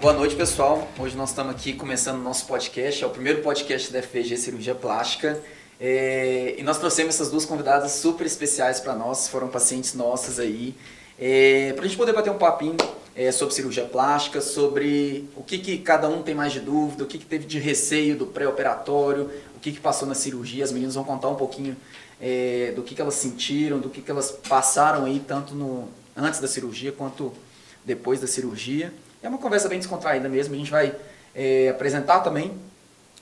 Boa noite, pessoal. Hoje nós estamos aqui começando o nosso podcast, é o primeiro podcast da FVG Cirurgia Plástica. É, e nós trouxemos essas duas convidadas super especiais para nós, foram pacientes nossas aí, é, para a gente poder bater um papinho é, sobre cirurgia plástica, sobre o que, que cada um tem mais de dúvida, o que, que teve de receio do pré-operatório, o que, que passou na cirurgia. As meninas vão contar um pouquinho é, do que, que elas sentiram, do que, que elas passaram aí, tanto no, antes da cirurgia quanto depois da cirurgia. É uma conversa bem descontraída mesmo, a gente vai é, apresentar também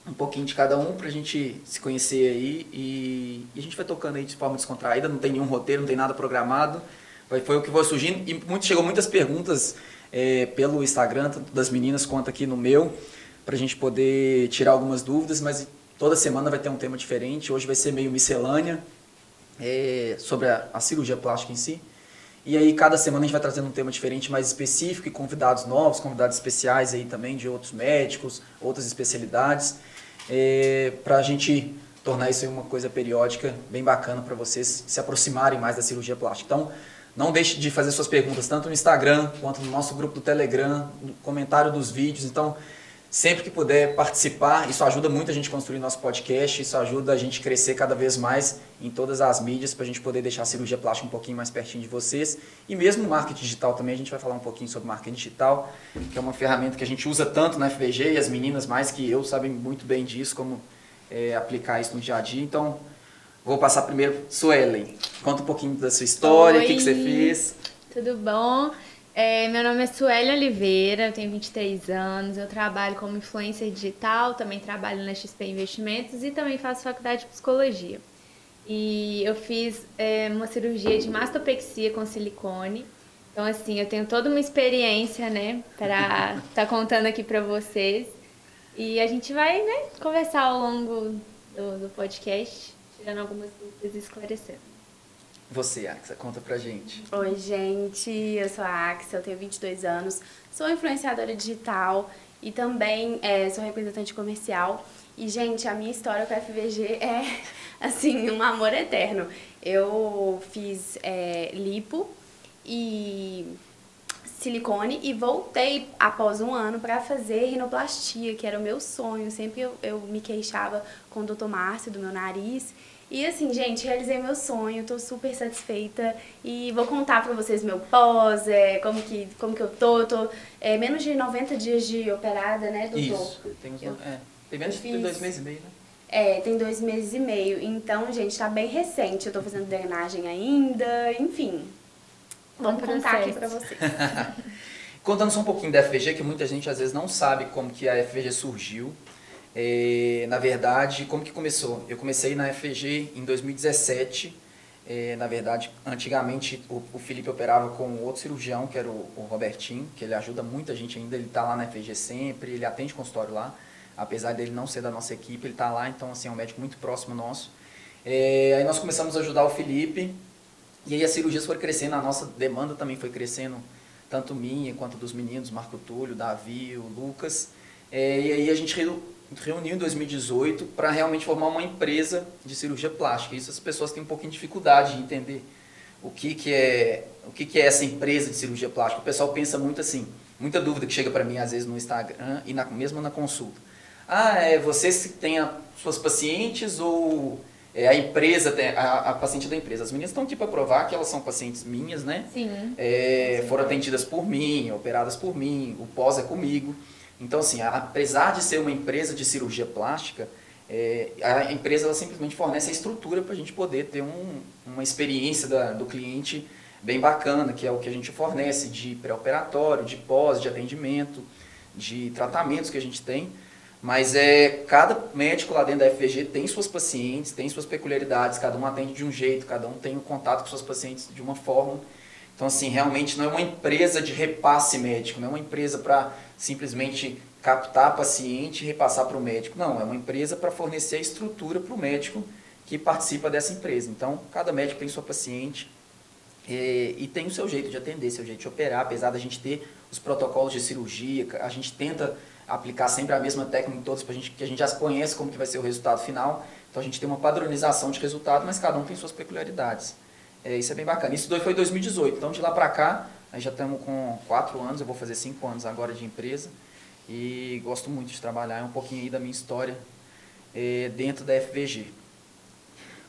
um pouquinho de cada um para a gente se conhecer aí e, e, a gente vai tocando aí de forma descontraída, não tem nenhum roteiro, não tem nada programado, vai, foi o que foi surgindo e muito, chegou muitas perguntas é, pelo Instagram, tanto das meninas quanto aqui no meu, para a gente poder tirar algumas dúvidas, mas toda semana vai ter um tema diferente, hoje vai ser meio miscelânea é, sobre a, a cirurgia plástica em si. E aí cada semana a gente vai trazendo um tema diferente, mais específico e convidados novos, convidados especiais aí também de outros médicos, outras especialidades, é, para a gente tornar isso uma coisa periódica, bem bacana para vocês se aproximarem mais da cirurgia plástica. Então, não deixe de fazer suas perguntas tanto no Instagram quanto no nosso grupo do Telegram, no comentário dos vídeos. Então, sempre que puder participar. Isso ajuda muito a gente construir nosso podcast, isso ajuda a gente crescer cada vez mais em todas as mídias para a gente poder deixar a cirurgia plástica um pouquinho mais pertinho de vocês. E mesmo o marketing digital também, a gente vai falar um pouquinho sobre marketing digital, que é uma ferramenta que a gente usa tanto na FVG e as meninas mais que eu sabem muito bem disso, como é, aplicar isso no dia a dia. Então, vou passar primeiro, Suelen. Conta um pouquinho da sua história, o que, que você fez. Tudo bom? É, meu nome é Sueli Oliveira, eu tenho 23 anos, eu trabalho como influencer digital, também trabalho na XP Investimentos e também faço faculdade de psicologia. E eu fiz é, uma cirurgia de mastopexia com silicone. Então, assim, eu tenho toda uma experiência, né, para estar tá contando aqui para vocês. E a gente vai, né, conversar ao longo do, do podcast, tirando algumas dúvidas e esclarecendo. Você, Axa, conta pra gente. Oi, gente, eu sou a Axa, eu tenho 22 anos, sou influenciadora digital e também é, sou representante comercial. E, gente, a minha história com a FVG é, assim, um amor eterno. Eu fiz é, lipo e silicone e voltei após um ano para fazer rinoplastia, que era o meu sonho. Sempre eu, eu me queixava com o Dr. Márcio do meu nariz e assim, gente, realizei meu sonho, tô super satisfeita e vou contar pra vocês meu pós, é, como, que, como que eu tô. tô é, menos de 90 dias de operada, né, doutor? Isso, tem, eu, é, tem menos de dois meses e meio, né? É, tem dois meses e meio. Então, gente, tá bem recente. Eu tô fazendo drenagem ainda, enfim. Vamos contar aqui pra vocês. Contando só um pouquinho da FVG, que muita gente às vezes não sabe como que a FVG surgiu. É, na verdade, como que começou? Eu comecei na FG em 2017. É, na verdade, antigamente o, o, Felipe operava com outro cirurgião, que era o, o Robertinho, que ele ajuda muita gente ainda. Ele está lá na FG sempre, ele atende consultório lá. Apesar dele não ser da nossa equipe, ele está lá, então assim, é um médico muito próximo nosso. É, aí nós começamos a ajudar o Felipe, e aí as cirurgias foram crescendo, a nossa demanda também foi crescendo, tanto minha quanto dos meninos, Marco Túlio, Davi, o Lucas. É, e aí a gente reuniu em 2018 para realmente formar uma empresa de cirurgia plástica. Isso as pessoas têm um pouquinho de dificuldade de entender o que, que é o que, que é essa empresa de cirurgia plástica. O pessoal pensa muito assim, muita dúvida que chega para mim às vezes no Instagram e na, mesmo na consulta. Ah, é você que tem as suas pacientes ou é, a empresa, a, a, paciente da empresa. As meninas estão aqui para provar que elas são pacientes minhas, né? Sim. É, foram atendidas por mim, operadas por mim, o pós é comigo. Então, assim, apesar de ser uma empresa de cirurgia plástica, é, a empresa ela simplesmente fornece a estrutura para a gente poder ter um, uma experiência da, do cliente bem bacana, que é o que a gente fornece de pré-operatório, de pós, de atendimento, de tratamentos que a gente tem. Mas é cada médico lá dentro da FVG tem suas pacientes, tem suas peculiaridades, cada um atende de um jeito, cada um tem o um contato com suas pacientes de uma forma. Então, assim, realmente não é uma empresa de repasse médico, não é uma empresa para simplesmente captar paciente e repassar para o médico. Não, é uma empresa para fornecer a estrutura para o médico que participa dessa empresa. Então, cada médico tem sua paciente e, e tem o seu jeito de atender, seu jeito de operar, apesar da gente ter os protocolos de cirurgia, a gente tenta aplicar sempre a mesma técnica em todos, pra gente, que a gente já conhece como que vai ser o resultado final. Então a gente tem uma padronização de resultado, mas cada um tem suas peculiaridades. É, isso é bem bacana. Isso foi em 2018. Então de lá para cá, Aí já estamos com quatro anos, eu vou fazer cinco anos agora de empresa. e gosto muito de trabalhar. É um pouquinho aí da minha história é, dentro da FVG.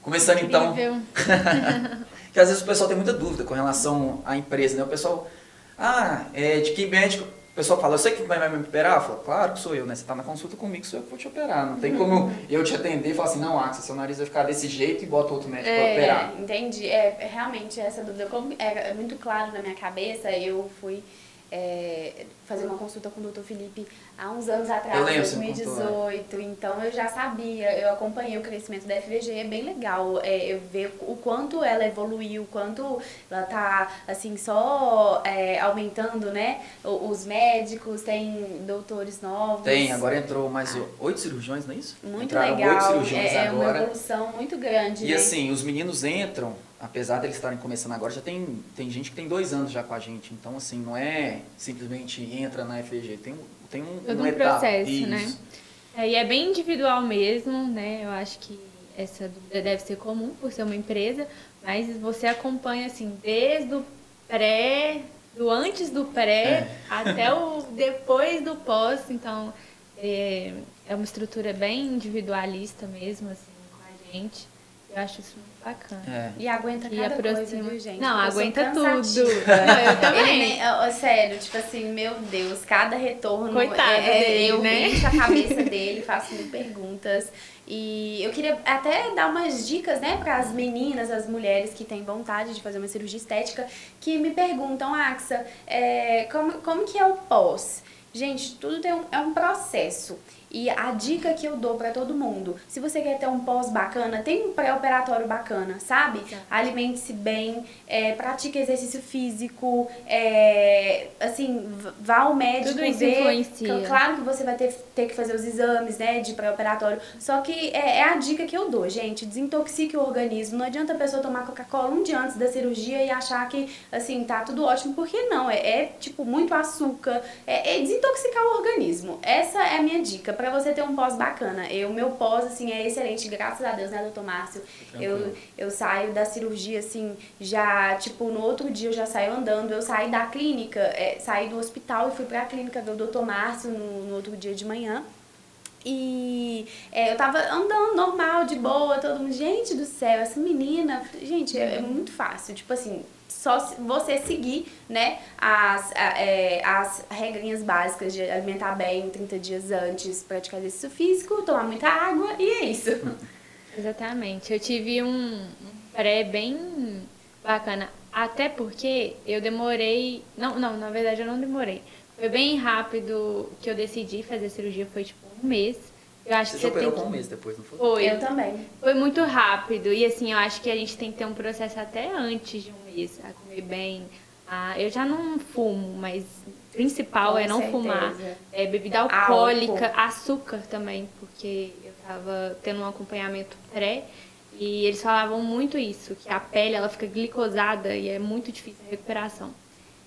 Começando então. que às vezes o pessoal tem muita dúvida com relação à empresa, né? O pessoal, ah, é, de que médico. O pessoal fala, você que vai me operar? Eu falo, claro que sou eu, né? Você está na consulta comigo, sou eu que vou te operar. Não tem como eu te atender e falar assim, não, Axa, seu nariz vai ficar desse jeito e bota outro médico é, para operar. Entendi. É, é, realmente essa dúvida é, é muito claro na minha cabeça. Eu fui é, fazer uma consulta com o Dr. Felipe há uns anos atrás, em 2018. Então eu já sabia, eu acompanhei o crescimento da FVG, é bem legal é, eu ver o quanto ela evoluiu, o quanto ela tá assim só é, aumentando, né? Os médicos, tem doutores novos. Tem, agora entrou mais oito cirurgiões, não é isso? Muito Entraram legal. Oito cirurgiões é, agora. É uma evolução muito grande. E né? assim, os meninos entram apesar deles estarem começando agora, já tem, tem gente que tem dois anos já com a gente. Então, assim, não é simplesmente entra na FG, tem, tem um, Todo um, processo, né? É, e é bem individual mesmo, né? Eu acho que essa dúvida deve ser comum por ser uma empresa, mas você acompanha, assim, desde o pré, do antes do pré é. até o depois do pós. Então, é, é uma estrutura bem individualista mesmo, assim, com a gente. Eu acho isso bacana. É. E aguenta e cada aproxima. coisa, viu, gente? Não, aguenta tudo. Não, eu também. Ele, sério, tipo assim, meu Deus, cada retorno. Coitado é, é dele, eu né? a cabeça dele, faço mil perguntas. E eu queria até dar umas dicas, né, para as meninas, as mulheres que têm vontade de fazer uma cirurgia estética, que me perguntam, Axa, é, como, como que é o pós? Gente, tudo tem um, é um processo. E a dica que eu dou para todo mundo, se você quer ter um pós bacana, tem um pré-operatório bacana, sabe? Alimente-se bem, é, pratique exercício físico, é, assim, vá ao médico Tudo isso ver. Influencia. Claro que você vai ter, ter que fazer os exames, né, de pré-operatório. Só que é, é, a dica que eu dou, gente. Desintoxique o organismo. Não adianta a pessoa tomar Coca-Cola um dia antes da cirurgia e achar que, assim, tá tudo ótimo, porque não. É, é tipo, muito açúcar. É, é desintoxicar o organismo. Essa é a minha dica para você ter um pós bacana. O meu pós, assim, é excelente, graças a Deus, né, doutor Márcio? Eu, eu saio da cirurgia, assim, já, tipo, no outro dia eu já saio andando. Eu saí da clínica, é, saí do hospital e fui pra clínica ver o doutor Márcio no, no outro dia de manhã. E é, eu tava andando normal, de boa, todo mundo, gente do céu, essa menina, gente, é, é muito fácil. Tipo assim, só você seguir né, as, é, as regrinhas básicas de alimentar bem 30 dias antes, praticar exercício físico, tomar muita água e é isso. Exatamente. Eu tive um pré bem bacana, até porque eu demorei. Não, não, na verdade eu não demorei. Foi bem rápido que eu decidi fazer cirurgia, foi tipo um mês. Eu acho você que você operou tem com um mês depois, não foi? Foi. Eu também. Foi muito rápido. E assim, eu acho que a gente tem que ter um processo até antes de um mês, a comer bem. A... Eu já não fumo, mas o principal com é não certeza. fumar. É bebida alcoólica, Álcool. açúcar também, porque eu tava tendo um acompanhamento pré. E eles falavam muito isso, que a pele ela fica glicosada e é muito difícil a recuperação.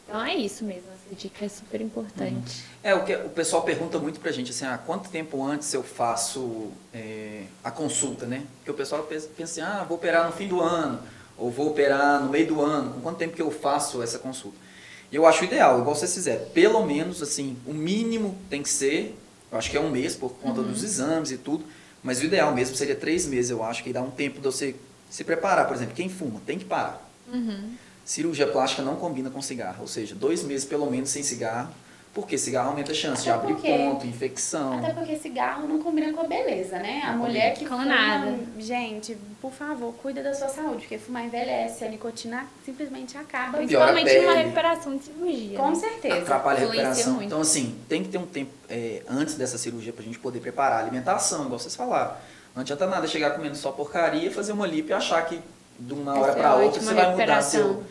Então é isso mesmo, essa dica é super importante. Uhum. É, o que o pessoal pergunta muito pra gente, assim, ah, quanto tempo antes eu faço é, a consulta, né? Porque o pessoal pensa, pensa assim, ah, vou operar no fim do ano, ou vou operar no meio do ano, com quanto tempo que eu faço essa consulta? E eu acho ideal, igual vocês fizeram, pelo menos, assim, o mínimo tem que ser, eu acho que é um mês por conta uhum. dos exames e tudo, mas o ideal mesmo seria três meses, eu acho, que dá um tempo de você se preparar. Por exemplo, quem fuma tem que parar. Uhum. Cirurgia plástica não combina com cigarro, ou seja, dois meses pelo menos sem cigarro, porque cigarro aumenta a chance até de abrir ponto, infecção. Até porque cigarro não combina com a beleza, né? A não mulher que fuma, nada. gente, por favor, cuida da sua saúde, porque fumar envelhece, a nicotina simplesmente acaba. Principalmente numa recuperação de cirurgia. Com né? certeza. Atrapalha a recuperação. Então, assim, tem que ter um tempo é, antes dessa cirurgia pra gente poder preparar a alimentação, igual vocês falaram. Não adianta nada chegar comendo só porcaria, fazer uma lipo e achar que de uma hora para outra você vai mudar seu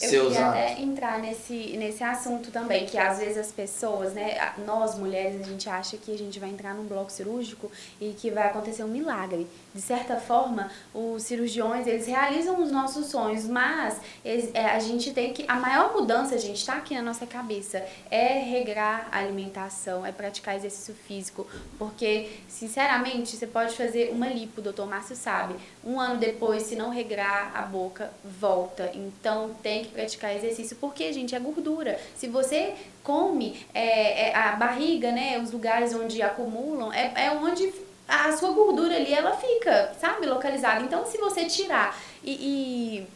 eu Seus queria até entrar nesse, nesse assunto também, que às vezes as pessoas, né, nós mulheres, a gente acha que a gente vai entrar num bloco cirúrgico e que vai acontecer um milagre. De certa forma, os cirurgiões, eles realizam os nossos sonhos, mas eles, é, a gente tem que, a maior mudança, a gente, está aqui na nossa cabeça, é regrar a alimentação, é praticar exercício físico, porque, sinceramente, você pode fazer uma lipo, o doutor Márcio sabe, um ano depois, se não regrar a boca, volta. Então, tem que praticar exercício, porque, gente, é gordura. Se você come é, é, a barriga, né, os lugares onde acumulam, é, é onde a sua gordura ali, ela fica, sabe, localizada. Então, se você tirar e,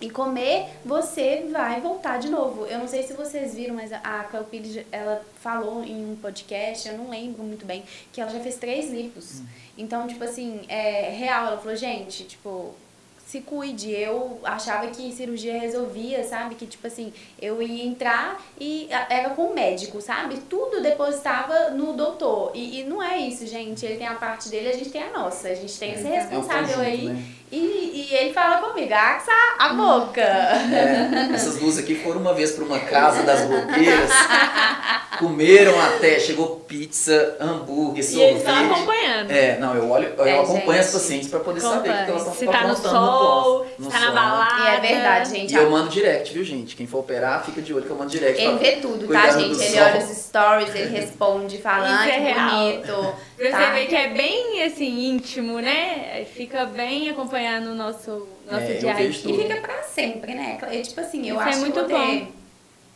e, e comer, você vai voltar de novo. Eu não sei se vocês viram, mas a Pires, ela falou em um podcast, eu não lembro muito bem, que ela já fez três lipos. Hum. Então, tipo assim, é real. Ela falou, gente, tipo, se cuide. Eu achava que cirurgia resolvia, sabe? Que, tipo assim, eu ia entrar e era com o médico, sabe? Tudo depositava no doutor. E, e não é isso, gente. Ele tem a parte dele, a gente tem a nossa. A gente tem é, esse responsável é um aí. Né? E, e ele fala comigo, Axa, a boca. É, essas duas aqui foram uma vez para uma casa das blogueiras, comeram até, chegou pizza, hambúrguer, sorvete. E eles estão acompanhando. É, não, eu olho, eu é, acompanho gente, as pacientes para poder saber o que elas estão Se tá no sol, no se tá na balada. E é verdade, gente. E eu mando direct, viu, gente? Quem for operar, fica de olho que eu mando direct. Ele vê tudo, tá, gente? Ele olha os stories, ele responde, fala, ah, que é bonito. Você tá? vê que é bem, assim, íntimo, né? Fica bem acompanhando o nosso, nosso é, dia E fica pra sempre, né? Eu, tipo assim, eu Isso é acho é muito que bom.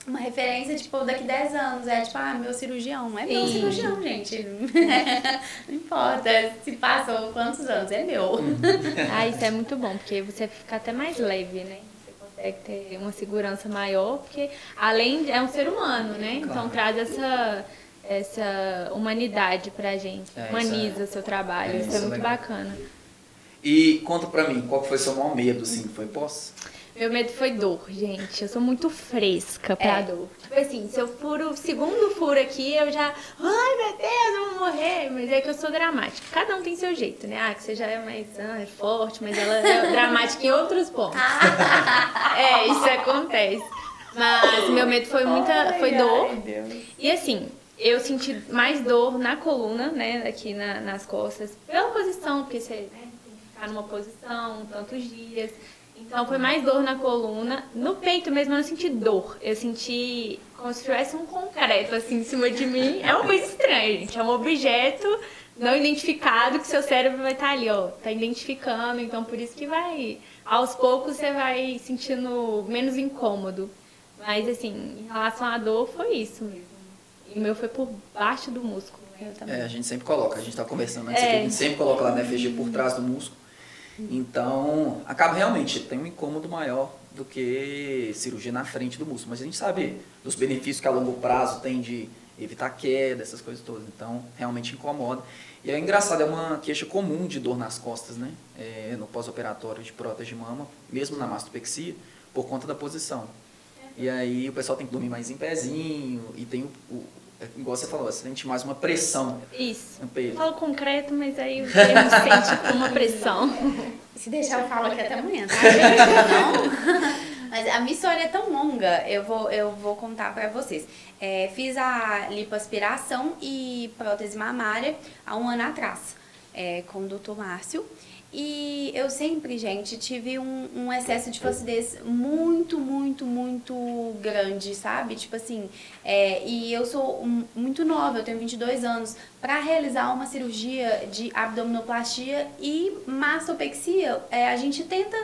uma referência, tipo, daqui 10 anos. É tipo, ah, meu cirurgião. É meu Sim. cirurgião, gente. Não importa se passou quantos anos, é meu. ah, isso é muito bom, porque você fica até mais leve, né? Você consegue ter uma segurança maior, porque além de, é um ser humano, né? Então claro. Então traz essa essa humanidade pra gente. É, Humaniza é, seu trabalho. É, isso, é, é muito legal. bacana. E conta pra mim, qual foi o seu maior medo, assim? Foi pós? Meu medo foi dor, gente. Eu sou muito fresca pra é. dor. Tipo assim, se eu furo o segundo furo aqui, eu já. Ai, meu Deus, eu vou morrer. Mas é que eu sou dramática. Cada um tem seu jeito, né? Ah, que você já é mais ah, é forte, mas ela é dramática em outros pontos. é, isso acontece. Mas meu medo foi muita. Foi dor. E assim, eu senti mais dor na coluna, né, aqui na, nas costas, pela posição, porque você né, tem que ficar numa posição tantos dias. Então foi mais dor na coluna. No peito mesmo eu não senti dor. Eu senti como se tivesse um concreto assim em cima de mim. É uma coisa estranha, gente. É um objeto não identificado que seu cérebro vai estar ali, ó. Tá identificando, então por isso que vai. Aos poucos você vai sentindo menos incômodo. Mas assim, em relação à dor, foi isso mesmo. E o meu foi por baixo do músculo. Né? É, a gente sempre coloca, a gente está conversando antes é. aqui, a gente sempre coloca lá na FG por trás do músculo. Então, acaba realmente, tem um incômodo maior do que cirurgia na frente do músculo. Mas a gente sabe dos benefícios que a longo prazo tem de evitar queda, essas coisas todas. Então, realmente incomoda. E é engraçado, é uma queixa comum de dor nas costas, né? É, no pós-operatório de prótese de mama, mesmo na mastopexia, por conta da posição. E aí o pessoal tem que dormir mais em pezinho e tem o, o igual você falou, você sente mais uma pressão. Isso. No peito. Falo concreto, mas aí o termo sente uma pressão. Se deixar eu falo aqui até amanhã, tá? Não? Mas a minha história é tão longa, eu vou, eu vou contar para vocês. É, fiz a lipoaspiração e prótese mamária há um ano atrás, é, com o Dr. Márcio. E eu sempre, gente, tive um, um, excesso de flacidez muito, muito, muito grande, sabe? Tipo assim, é, e eu sou muito nova, eu tenho 22 anos. Para realizar uma cirurgia de abdominoplastia e mastopexia, é, a gente tenta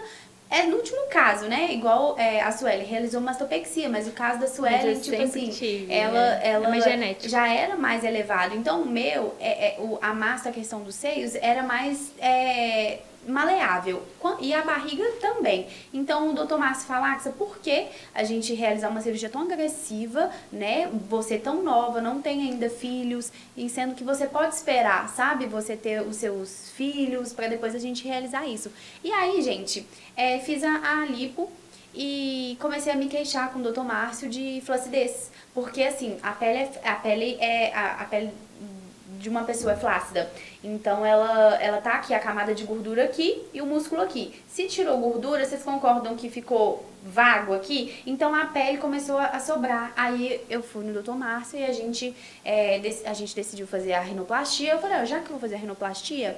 é no último caso, né? Igual é, a Sueli realizou mastopexia, mas o caso da Sueli, tipo assim, tive, ela, né? ela é já era mais elevado. Então o meu, é, é, o, a massa, a questão dos seios, era mais é, maleável. E a barriga também. Então, o doutor Márcio fala, por que a gente realizar uma cirurgia tão agressiva, né? Você tão nova, não tem ainda filhos, e sendo que você pode esperar, sabe? Você ter os seus filhos para depois a gente realizar isso. E aí, gente, é, fiz a, a lipo e comecei a me queixar com o doutor Márcio de flacidez. Porque, assim, a pele é, a pele é a, a pele de uma pessoa é flácida. Então ela, ela tá aqui, a camada de gordura aqui e o músculo aqui. Se tirou gordura, vocês concordam que ficou vago aqui? Então a pele começou a sobrar. Aí eu fui no Dr. Márcio e a gente, é, a gente decidiu fazer a rinoplastia. Eu falei, ah, já que eu vou fazer a rinoplastia,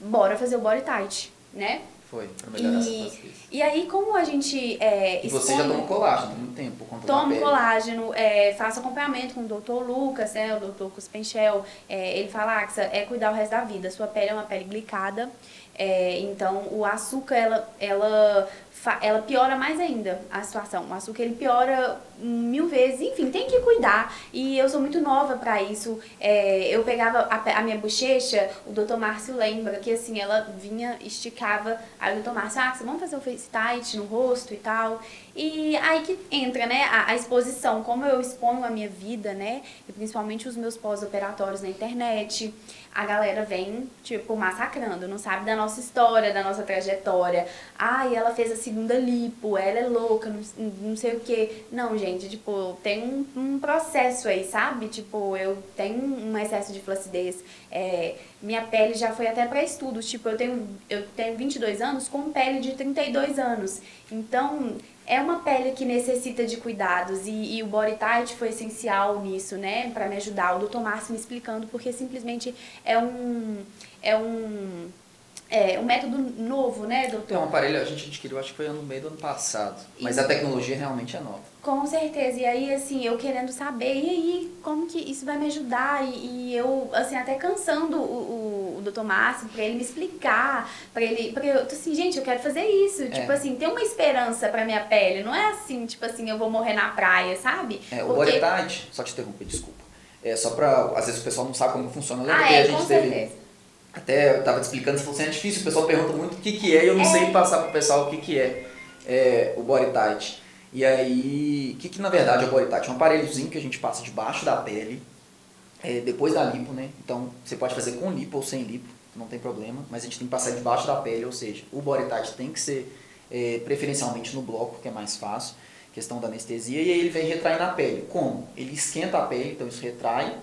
bora fazer o body tight, né? Foi, pra melhorar essa E, e aí, como a gente é, E você já tomou colágeno há muito tempo conta Tomo colágeno, é, faço acompanhamento com o Dr. Lucas, né, o Dr. Cuspenchel. É, ele fala, Axa, é cuidar o resto da vida. Sua pele é uma pele glicada, é, então o açúcar, ela, ela, ela piora mais ainda a situação. O açúcar, ele piora mil vezes. Enfim, tem que cuidar. E eu sou muito nova pra isso. É, eu pegava a, a minha bochecha, o Dr. Márcio lembra que assim, ela vinha, esticava. Aí o Dr. Márcio, Axa, vamos fazer o face tight no rosto e tal. E aí que entra, né, a, a exposição, como eu exponho a minha vida, né, e principalmente os meus pós-operatórios na internet, a galera vem, tipo, massacrando, não sabe da nossa história, da nossa trajetória. Ai, ela fez a segunda lipo, ela é louca, não, não sei o quê. Não, gente, tipo, tem um, um processo aí, sabe? Tipo, eu tenho um excesso de flacidez, é, minha pele já foi até para estudos, tipo, eu tenho, eu tenho 22 anos com pele de 32 anos. Então, é uma pele que necessita de cuidados e, e o Body Tight foi essencial nisso, né, Pra me ajudar. O Dr. Márcio me explicando porque simplesmente é um é um é um método novo, né, É um doutor? aparelho, a gente adquiriu, acho que foi no meio do ano passado. Mas a tecnologia realmente é nova. Com certeza. E aí, assim, eu querendo saber, e aí, como que isso vai me ajudar? E, e eu, assim, até cansando o, o, o Dr. Márcio pra ele me explicar, pra ele. Porque eu tô assim, gente, eu quero fazer isso. Tipo assim, ter uma esperança pra minha pele. Não é assim, tipo assim, eu vou morrer na praia, sabe? É, o Porque- só te interromper, desculpa. É só pra. Às vezes o pessoal não sabe como funciona. Lembra Ah, que a é, gente teve. certeza. Até eu tava te explicando, você falou assim, é difícil, o pessoal pergunta muito o que, que é e eu não É. sei passar pro pessoal o que, que é, é o Body Tight. E aí, o que, que na verdade é o Body Tight? É um aparelhozinho que a gente passa debaixo da pele, é, depois da lipo, né? Então você pode fazer com lipo ou sem lipo, não tem problema, mas a gente tem que passar debaixo da pele, ou seja, o Body Tight tem que ser é, preferencialmente no bloco, que é mais fácil, questão da anestesia, e aí ele vem retrair na pele. Como? Ele esquenta a pele, então isso retrai,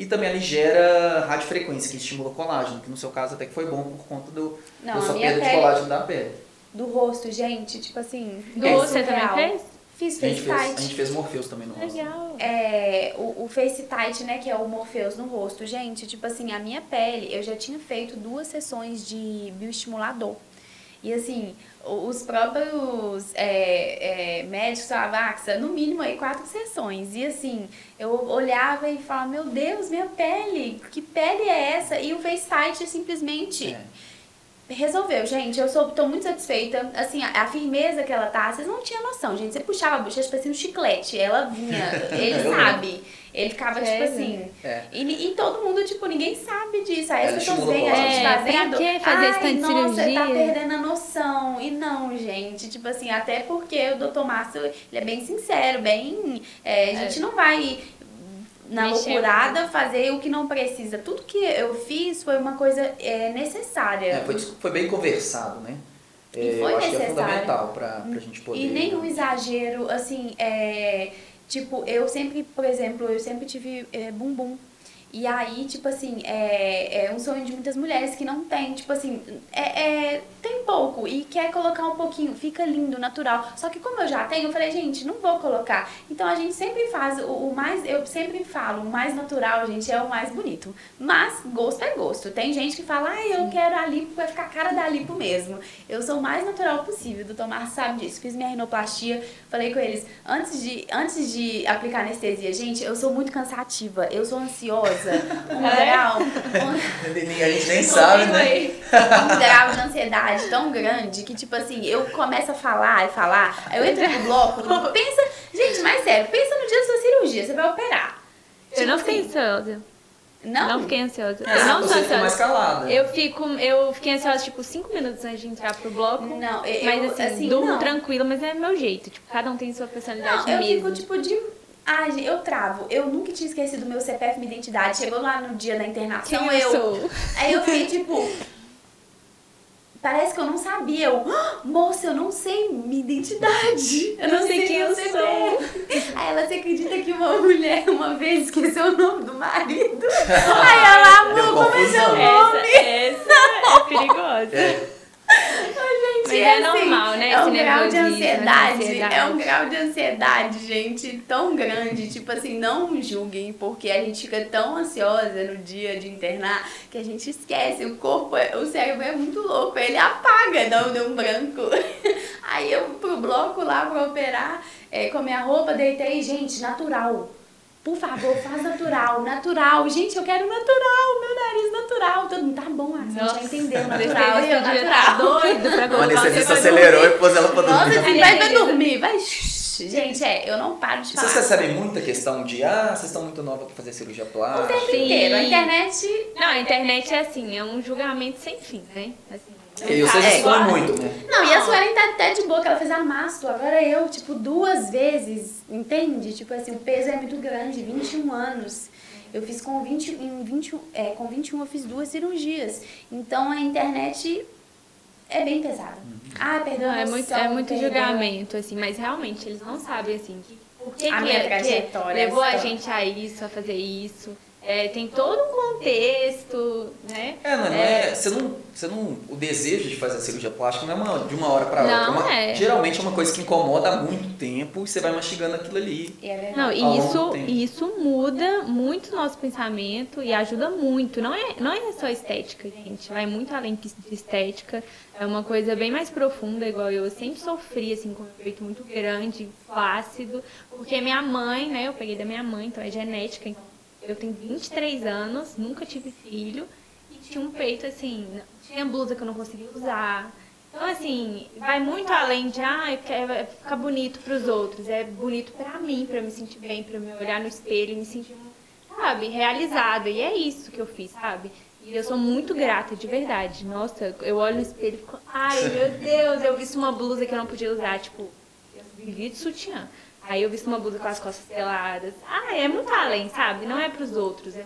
e também ele gera radiofrequência, que estimula colágeno, que no seu caso até que foi bom por conta do, Não, da sua perda de colágeno da pele. Do rosto, gente, tipo assim. Do é você também fez? Fiz A gente, face fez, a tight. gente fez Morpheus também no rosto. Legal. É, o, o Face Tight, né, que é o Morpheus no rosto. Gente, tipo assim, a minha pele, eu já tinha feito duas sessões de bioestimulador. E assim, os próprios é, é, médicos falavam, Axa, no mínimo aí quatro sessões. E assim, eu olhava e falava, meu Deus, minha pele, que pele é essa? E o Face Tight simplesmente É. Resolveu, gente. Eu sou, tô muito satisfeita. Assim, a, a firmeza que ela tá, vocês não tinham noção, gente. Você puxava a bochecha, parecia um chiclete. Ela vinha, ele Eu sabe. Ele ficava, tipo Sério? assim. É. E, e todo mundo, tipo, ninguém sabe disso. Aí as pessoas veem a gente colágeno. É, fazendo. pra que fazer Ai, esse nossa, tá cirurgia?" perdendo a noção. E não, gente. Tipo assim, até porque o doutor Márcio, ele é bem sincero, bem. é, a gente não vai na Mexer loucurada fazer o que não precisa. Tudo que eu fiz foi uma coisa é, necessária. É, foi, foi bem conversado, né? É, E foi eu acho que é necessário. fundamental pra, pra gente poder. E nenhum exagero, assim, é. Tipo, eu sempre, por exemplo, eu sempre tive é, bumbum. E aí, tipo assim, é, é um sonho de muitas mulheres que não tem, tipo assim, é, é- tem pouco e quer colocar um pouquinho, fica lindo, natural. Só que como eu já tenho, eu falei, gente, não vou colocar. Então a gente sempre faz o, o mais, eu sempre falo, o mais natural, gente, é o mais bonito. Mas gosto é gosto. Tem gente que fala, ah, eu quero a lipo, vai ficar a cara da lipo mesmo. Eu sou o mais natural possível, doutor Márcio sabe disso. Fiz minha rinoplastia, falei com eles, antes de, antes de aplicar anestesia, gente, eu sou muito cansativa, eu sou ansiosa, um grau, um, A gente nem sabe, né? um grau de ansiedade tão grande que, tipo assim, eu começo a falar e falar, aí eu entro no bloco, pensa, gente, mais sério, pensa no dia da sua cirurgia, você vai operar. Eu Tipo não fiquei assim, ansiosa. Não? Não fiquei ansiosa. É, eu não você sou ficou mais ansiosa. calada. Eu fico, eu fiquei ansiosa tipo 5 minutos antes de entrar pro bloco. Não, eu, mas assim, assim, durmo não. tranquila, mas é meu jeito. Tipo, cada um tem sua personalidade Não, eu mesmo. fico tipo de. Ai, gente, eu travo. Eu nunca tinha esquecido meu CPF, minha identidade. Chegou lá no dia da internação, Quem eu sou? Aí eu fiquei tipo. Parece que eu não sabia. Eu, "Ah, moça, eu não sei minha identidade. Eu não, Não sei quem meu eu CPF." Aí ela, você acredita que uma mulher uma vez esqueceu o nome do marido? Aí ela, amor, como é seu nome? Essa, essa é perigosa. É. Mas é assim, normal, né? é um grau de ansiedade, ansiedade, é um grau de ansiedade, gente, tão grande. Tipo assim, não julguem, porque a gente fica tão ansiosa no dia de internar que a gente esquece. O corpo, é, o cérebro é muito louco, ele apaga, dá um branco. Aí eu pro bloco lá pra operar, é, com a minha roupa, deitei, gente, natural por favor, faz natural, natural. Gente, eu quero natural, meu nariz natural. Todo mundo, tá bom, ah, você já entendeu, natural. Eu, natural. Tá doido pra colocar. A anestesista acelerou e pôs ela pra dormir. Nossa, assim, vai pra dormir, vai. Gente, é, eu não paro de falar. Vocês recebem muita questão de, ah, vocês estão muito novas pra fazer cirurgia plástica? O tempo inteiro. A internet... Não, a internet é assim, é um julgamento sem fim, né? Assim, e vocês é, expõem muito, né? Não, e a Suelen tá até de boa, que ela fez a masto. Agora eu, tipo, duas vezes, entende? Tipo assim, o peso é muito grande, 21 anos. Eu fiz com 20, em 20, é, com 21 eu fiz duas cirurgias. Então a internet é bem pesada. Uhum. Ah, perdão. é muito, é muito julgamento, assim, mas realmente eles não sabem, assim, que, por que, a que, minha é, trajetória, levou a gente a isso, a fazer isso. É, tem todo um contexto, né? É, não, é, é, você não, você não, o desejo de fazer a cirurgia plástica não é uma, de uma hora para outra. Não uma, é. Geralmente é uma coisa que incomoda há muito tempo e você vai mastigando aquilo ali. É não, e isso, isso muda muito o nosso pensamento e ajuda muito. Não é, não é só estética, gente. Vai muito além de estética. É uma coisa bem mais profunda, igual eu sempre sofri, assim, com um peito muito grande, flácido, porque minha mãe, né, eu peguei da minha mãe, então é genética, então eu tenho 23 anos, nunca tive filho, e tinha um peito assim, tinha blusa que eu não conseguia usar. Então, assim, vai muito além de, ah, é ficar bonito para os outros. É bonito para mim, para me sentir bem, para me olhar no espelho e me sentir, sabe, realizada. E é isso que eu fiz, sabe? E eu sou muito grata, de verdade. Nossa, eu olho no espelho e fico, ai, meu Deus, eu vi uma blusa que eu não podia usar. Tipo, eu vivi de sutiã. Aí eu visto uma blusa com as costas peladas. Ah, é muito além, sabe? Não é pros outros, é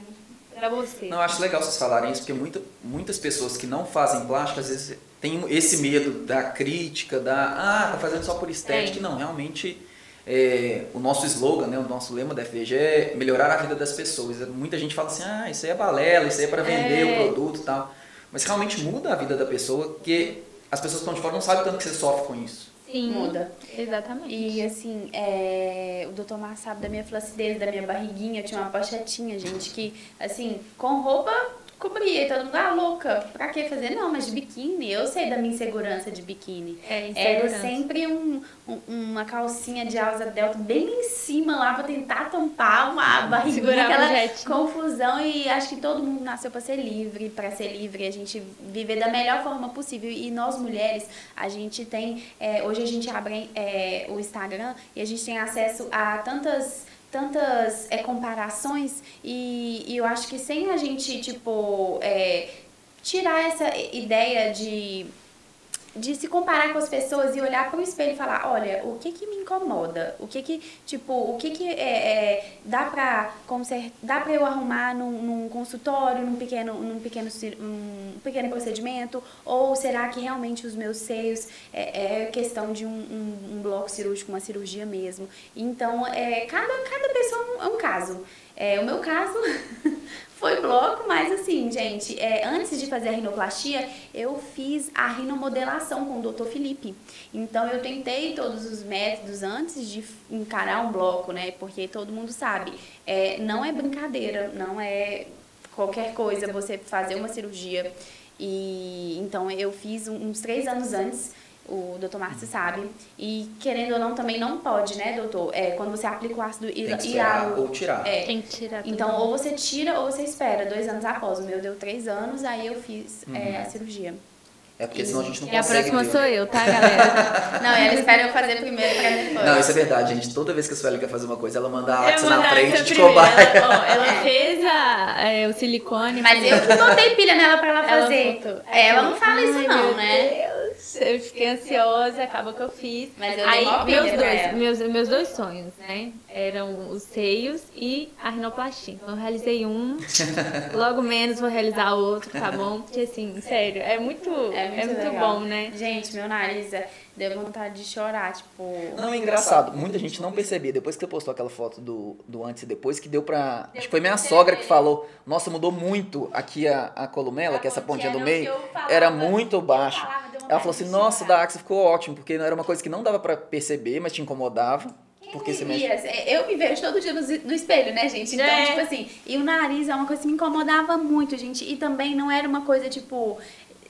pra você. Não, eu acho legal vocês falarem isso, porque muita, muitas pessoas que não fazem plástica, às vezes tem esse medo da crítica, da, ah, tá fazendo só por estética. É. Não, realmente, é, o nosso slogan, né, o nosso lema da FVG é melhorar a vida das pessoas. Muita gente fala assim, ah, isso aí é balela, isso aí é para vender é. o produto e tal. Mas realmente muda a vida da pessoa, porque as pessoas que estão de fora não sabem tanto que você sofre com isso. Sim, muda. Exatamente. E assim, é, o doutor Mar sabe da minha flacidez, da minha barriguinha, eu tinha uma pochetinha, gente, que assim, com roupa cobria e todo mundo, ah, louca, pra que fazer? Não, mas de biquíni, eu sei da minha insegurança de biquíni. É, Era sempre um, um, uma calcinha de asa delta bem em cima lá pra tentar tampar uma barriguinha, aquela confusão e acho que todo mundo nasceu pra ser livre, pra ser livre, a gente viver da melhor forma possível e nós mulheres, a gente tem, é, hoje a gente abre é, o Instagram e a gente tem acesso a tantas tantas é, comparações e, e, eu acho que sem a gente, tipo, é, tirar essa ideia de de se comparar com as pessoas e olhar para o espelho e falar, olha, o que que me incomoda? O que que, tipo, o que que é, é dá para dá para eu arrumar num, num, consultório, num pequeno, num pequeno, um pequeno procedimento? Ou será que realmente os meus seios é, é questão de um, um, um, bloco cirúrgico, uma cirurgia mesmo? Então, é, cada, cada pessoa é um caso. É, o meu caso foi bloco, mas assim, gente, é, antes de fazer a rinoplastia, eu fiz a rinomodelação com o Dr. Felipe. Então eu tentei todos os métodos antes de encarar um bloco, né? Porque todo mundo sabe, é, não é brincadeira, não é qualquer coisa você fazer uma cirurgia. E então eu fiz uns três anos antes o doutor Márcio sabe. E querendo ou não, também não pode, né, doutor? É, quando você aplica o ácido hialurónico. ou tirar. É. Tem que tirar. Então, ou você tira ou você espera dois anos após. O meu deu três anos, aí eu fiz é, uhum. é, a cirurgia. É porque senão a gente não e consegue. E a próxima sou eu, tá, galera? não, ela espera eu fazer primeiro pra depois. Não, isso é verdade, gente. Toda vez que a Sueli quer fazer uma coisa, ela manda a na frente de cobaia. Ela, ó, ela é. fez a, é, o silicone. Mas eu que botei pilha nela pra ela fazer. Ela, ela não fala isso, não, né? Deus eu fiquei ansiosa, acabou que eu fiz. Mas eu Aí, meus dois, meus, meus dois sonhos, né? Eram os seios e a rinoplastia. Então, eu realizei um, logo menos vou realizar outro, tá bom? Porque assim, sério, é muito, é muito, é muito bom, né? Gente, meu nariz é deu vontade de chorar, tipo. Não, é engraçado. Muita gente não percebia. Depois que você postou aquela foto do, do antes e depois, que deu pra. Acho que foi minha sogra que falou. Nossa, mudou muito aqui a, a columela, que é essa pontinha do meio. Era muito baixa. Ela falou assim, nossa, da Axel ficou ótimo, porque não era uma coisa que não dava pra perceber, mas te incomodava. Porque você mexe... É, Eu me vejo todo dia no, no espelho, né, gente? Então, É. tipo assim, e o nariz é uma coisa que me incomodava muito, gente. E também não era uma coisa, tipo,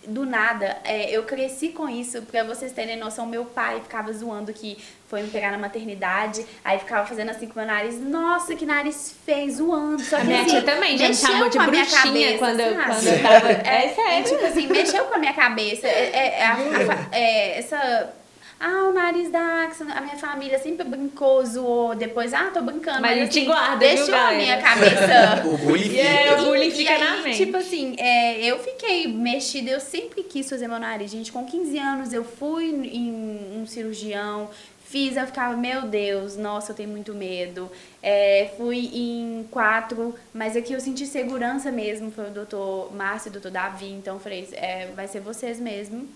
do nada. É, eu cresci com isso, pra vocês terem noção, meu pai ficava zoando que foi me pegar na maternidade, aí ficava fazendo assim com meu nariz. Nossa, que nariz feio, zoando. Só A que, minha assim, tia também já me mexeu chamou de com a minha bruxinha cabeça, quando, eu- sabe? quando eu tava. É E, sério. tipo assim, mexeu com a minha cabeça. É, é- é a- a é, essa. Ah, o nariz da Axel, a minha família sempre brincou, zoou. Depois, ah, tô brincando. Mas a gente assim, guarda, viu, Deixou a galera? minha cabeça. O bullying fica. Yeah, o bullying E fica aí, na mente. Tipo assim, é, eu fiquei mexida, eu sempre quis fazer meu nariz. Gente, com 15 anos eu fui em um cirurgião, fiz, eu ficava, meu Deus, nossa, eu tenho muito medo. É, fui em quatro, mas aqui eu senti segurança mesmo, foi o doutor Márcio e o doutor Davi, então falei, é, vai ser vocês mesmo.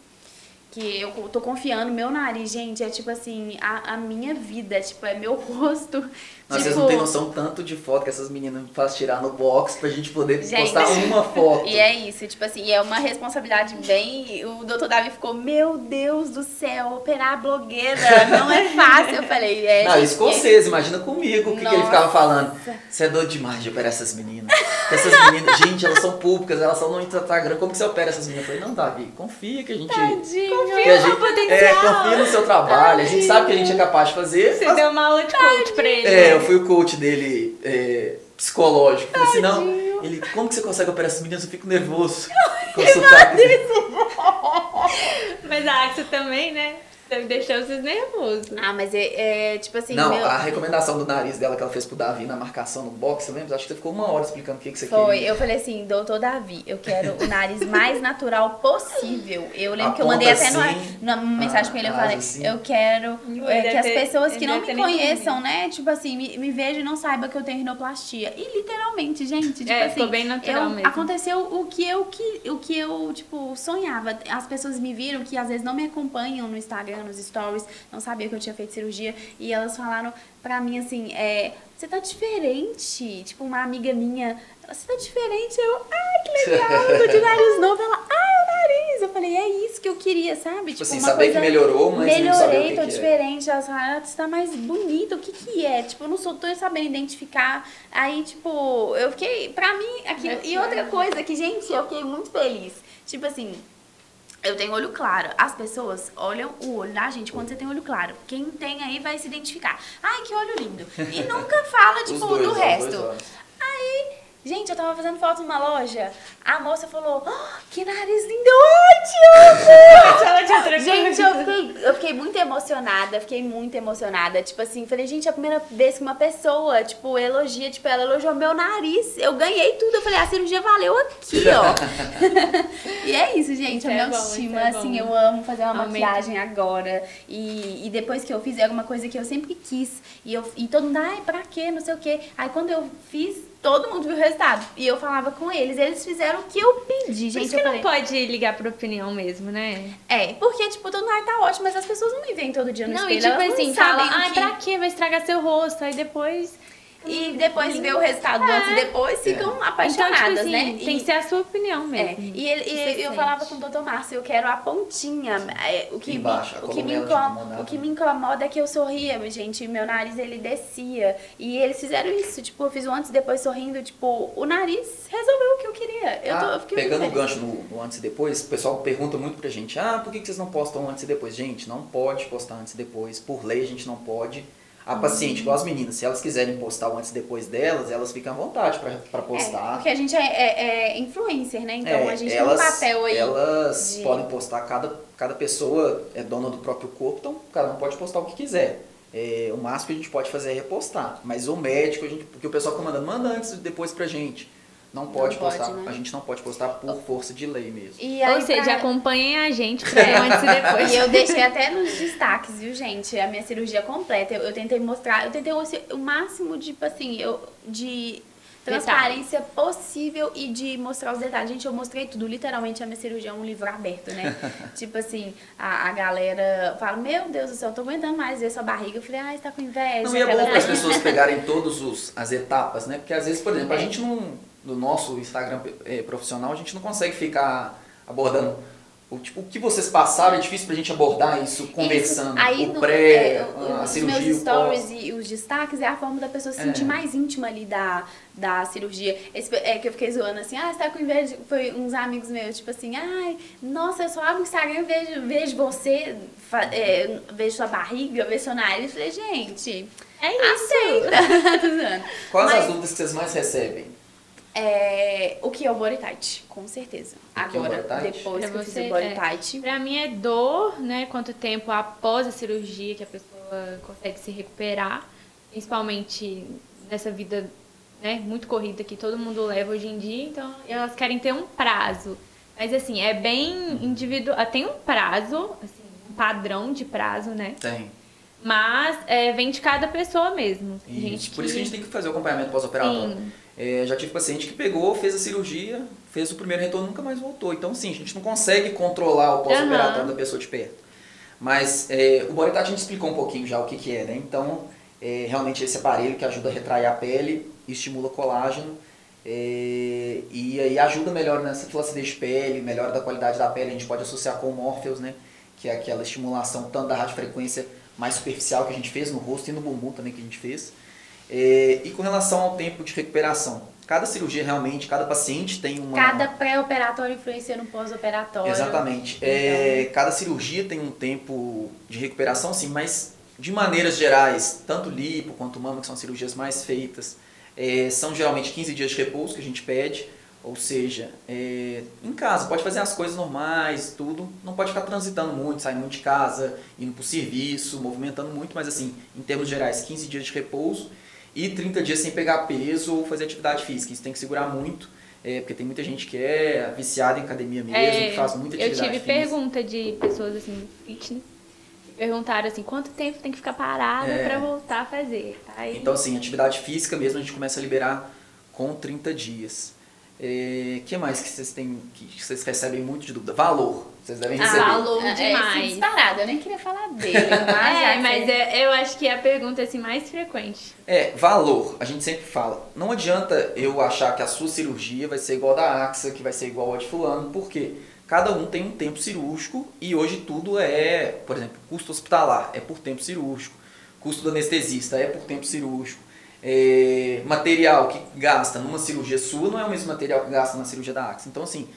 Que eu tô confiando, meu nariz, gente, é tipo assim, a, a minha vida, é, tipo, é meu rosto. Tipo, vocês não têm noção tanto de foto que essas meninas me fazem tirar no box pra gente poder Gente. postar uma foto. E é isso, tipo assim, e é uma responsabilidade bem. O doutor Davi ficou, meu Deus do céu, operar a blogueira, não é fácil. Eu falei, é. Não, gente, escocês, imagina comigo o que, que ele ficava falando. Você é doido demais de operar essas meninas. Porque Essas meninas, gente, elas são públicas, elas são no Instagram. Como que você opera essas meninas? Eu falei, não, Davi, confia que a gente. Tadinho. Que a no gente potencial. é, confia no seu trabalho. A gente sabe que a gente é capaz de fazer. Você faz- deu uma aula de coach pra ele. É, eu fui o coach dele é, psicológico. Assim, não, ele, como que você consegue operar essas meninas? Eu fico nervoso. Com o sotaque. Mas a Axel também, né? Deve deixar vocês nervosos. Ah, mas é, é, tipo assim, Não, meu- a recomendação do nariz dela que ela fez pro Davi na marcação no box, você lembra? Acho que você ficou uma hora explicando o que, que você Foi, queria. eu falei assim, doutor Davi, eu quero o nariz mais natural possível. Eu lembro que eu mandei até no- assim, numa mensagem pra ele, eu atrás, falei, assim. eu quero é, que as pessoas que não me conheçam, né, tipo assim, me, me vejam e não saibam que eu tenho rinoplastia. E literalmente, gente, tipo É, assim, ficou bem natural eu- mesmo. aconteceu o que eu que o que eu, tipo, sonhava. As pessoas me viram que às vezes não me acompanham no Instagram, nos stories, não sabiam que eu tinha feito cirurgia e elas falaram pra mim assim, é, você tá diferente. Tipo, uma amiga minha, você tá diferente. Eu, ai, que legal, de nariz novo. Ela, ah, o nariz. Eu falei, é isso que eu queria, sabe? Tipo assim, saber que melhorou, mas não saber o melhorei, que tô que é. diferente. Elas falaram, ah, você tá mais bonita, o que que é? Tipo, eu não sou, tô sabendo identificar. Aí, tipo, eu fiquei, pra mim, aquilo. E outra coisa que, gente, eu fiquei muito feliz. Tipo assim, eu tenho olho claro. As pessoas olham o olho da gente quando você tem olho claro. Quem tem aí vai se identificar. Ai, que olho lindo. E nunca fala, tipo, dois, do resto. Aí, gente, eu tava fazendo foto numa loja. A moça falou, "Ah, que nariz lindo, ótimo! Ela te. Gente, eu fiquei, eu fiquei muito emocionada, fiquei muito emocionada. Tipo assim, falei, gente, é a primeira vez que uma pessoa, tipo, elogia, tipo, ela elogiou meu nariz. Eu ganhei tudo. Eu falei, a cirurgia valeu aqui, ó. e é isso, gente, Isso a minha é autoestima, isso é assim, eu amo fazer uma Aumenta. maquiagem agora. E, e depois que eu fiz, era uma coisa que eu sempre quis. E, eu, e todo mundo, ai, pra quê? Não sei o quê. Aí quando eu fiz, todo mundo viu o resultado. E eu falava com eles, eles fizeram o que eu pedi, Por gente. isso eu que não falei, pode ligar pra opinião mesmo, né? é, porque, tipo, todo mundo, ai, tá ótimo, mas as pessoas não me veem todo dia no Não, espelho. e tipo elas assim, não fala, sabem o ai, que... pra quê? Vai estragar seu rosto. Aí depois. E depois ver o resultado do antes e depois, ficam Então, apaixonadas, tipo assim, né? tem E- que ser a sua opinião É, mesmo. e, ele, e eu falava com o Dr. Márcio, eu quero a pontinha. é, o que, Embaixo, a me, o, que me columela de incom- incomodar. o que me incomoda é que eu sorria, gente, e meu nariz ele descia. E eles fizeram isso, tipo, eu fiz o antes e depois sorrindo, tipo, o nariz resolveu o que eu queria. Eu, tô, Ah, eu fiquei muito pegando o gancho no, no antes e depois, o pessoal pergunta muito pra gente, ah, por que que vocês não postam antes e depois? Gente, não pode postar antes e depois, por lei a gente não pode. A Uhum. paciente, igual as meninas, se elas quiserem postar o antes e depois delas, elas ficam à vontade pra É, postar. porque a gente é, é- é influencer, né? Então É, a gente elas, tem um papel aí. Elas de- podem postar, cada, cada pessoa é dona do próprio corpo, então cada um pode postar o que quiser. É, o máximo que a gente pode fazer é repostar. Mas o médico, a gente, porque o pessoal fica mandando, manda antes e depois pra gente. Não pode pode, postar. né? A gente não pode postar por força de lei mesmo. E aí, Ou seja, pra- acompanhem a gente pra o antes e depois. E eu deixei até nos destaques, viu, gente? A minha cirurgia completa. Eu, eu tentei mostrar, eu tentei o, máximo de, tipo assim, eu, de transparência possível e de mostrar os detalhes. Gente, eu mostrei tudo. Literalmente, a minha cirurgia é um livro aberto, né? tipo assim, a, a galera fala, meu Deus do céu, eu tô aguentando mais ver sua barriga. Eu falei, ah, você tá com inveja. Não, e é bom as pessoas pegarem todas as etapas, né? Porque às vezes, por exemplo, a É. gente não, no nosso Instagram eh, profissional, a gente não consegue ficar abordando o, tipo, o que vocês passaram, é difícil pra gente abordar isso conversando. Isso. Aí, o no, pré, é, a os cirurgia, meus stories pós. e os destaques é a forma da pessoa se É. sentir mais íntima ali da, da cirurgia. Esse, é que eu fiquei zoando assim, ah, você tá com inveja. Foi uns amigos meus, tipo assim, ai, nossa, eu só abro o Instagram e vejo, vejo você, fa- é, vejo sua barriga, vejo seu nariz. Eu falei, gente, É isso. aceita. Quais Mas- as dúvidas que vocês mais recebem? É, o que é o body tight, com certeza. O que é o Agora, tight? depois Pra que eu fiz você, o body é. tight, Pra mim é dor, né? Quanto tempo após a cirurgia que a pessoa consegue se recuperar, principalmente nessa vida né, muito corrida que todo mundo leva hoje em dia, então elas querem ter um prazo. Mas assim, é bem individual, tem um prazo, assim, um padrão de prazo, né? Tem. Mas é, vem de cada pessoa mesmo. Tem Isso. gente Por isso que a gente tem que fazer o acompanhamento pós-operatório. É, já tive paciente que pegou, fez a cirurgia, fez o primeiro retorno e nunca mais voltou. Então, sim, a gente não consegue controlar o pós-operatório Aham. da pessoa de perto. Mas é, o Boretat a gente explicou um pouquinho já o que, que é, né? Então, é, realmente esse aparelho que ajuda a retrair a pele, estimula colágeno é, e aí ajuda melhor nessa flacidez de pele, melhora da qualidade da pele. A gente pode associar com o Morpheus, né? Que é aquela estimulação tanto da radiofrequência mais superficial que a gente fez no rosto e no bumbum também que a gente fez. É, e com relação ao tempo de recuperação, cada cirurgia realmente, cada paciente tem uma. cada pré-operatório influencia no pós-operatório. Exatamente. É, cada cirurgia tem um tempo de recuperação, sim, mas de maneiras gerais, tanto lipo quanto mama, que são as cirurgias mais feitas, é, são geralmente 15 dias de repouso que a gente pede. Ou seja, é, em casa, pode fazer as coisas normais, tudo. Não pode ficar transitando muito, saindo muito de casa, indo para o serviço, movimentando muito, mas assim, em termos gerais, 15 dias de repouso e 30 dias sem pegar peso ou fazer atividade física. Isso tem que segurar muito, é, porque tem muita gente que é viciada em academia mesmo, É, que faz muita eu atividade tive física. pergunta de pessoas assim, fitness, perguntaram assim, quanto tempo tem que ficar parada É. pra voltar a fazer? Aí, Então, assim, atividade física mesmo a gente começa a liberar com 30 dias. O que mais que vocês têm, que vocês recebem muito de dúvida? Valor. Vocês devem Ah, receber. valor É, demais. esse disparado, eu nem queria falar dele, mas, é, que mas é- eu acho que é a pergunta assim, mais frequente. É, valor. A gente sempre fala. Não adianta eu achar que a sua cirurgia vai ser igual a da AXA, que vai ser igual a de fulano, porque cada um tem um tempo cirúrgico e hoje tudo é, por exemplo, custo hospitalar é por tempo cirúrgico, custo do anestesista é por tempo cirúrgico. É, material que gasta numa cirurgia sua não é o mesmo material que gasta na cirurgia da AXA. Então, assim,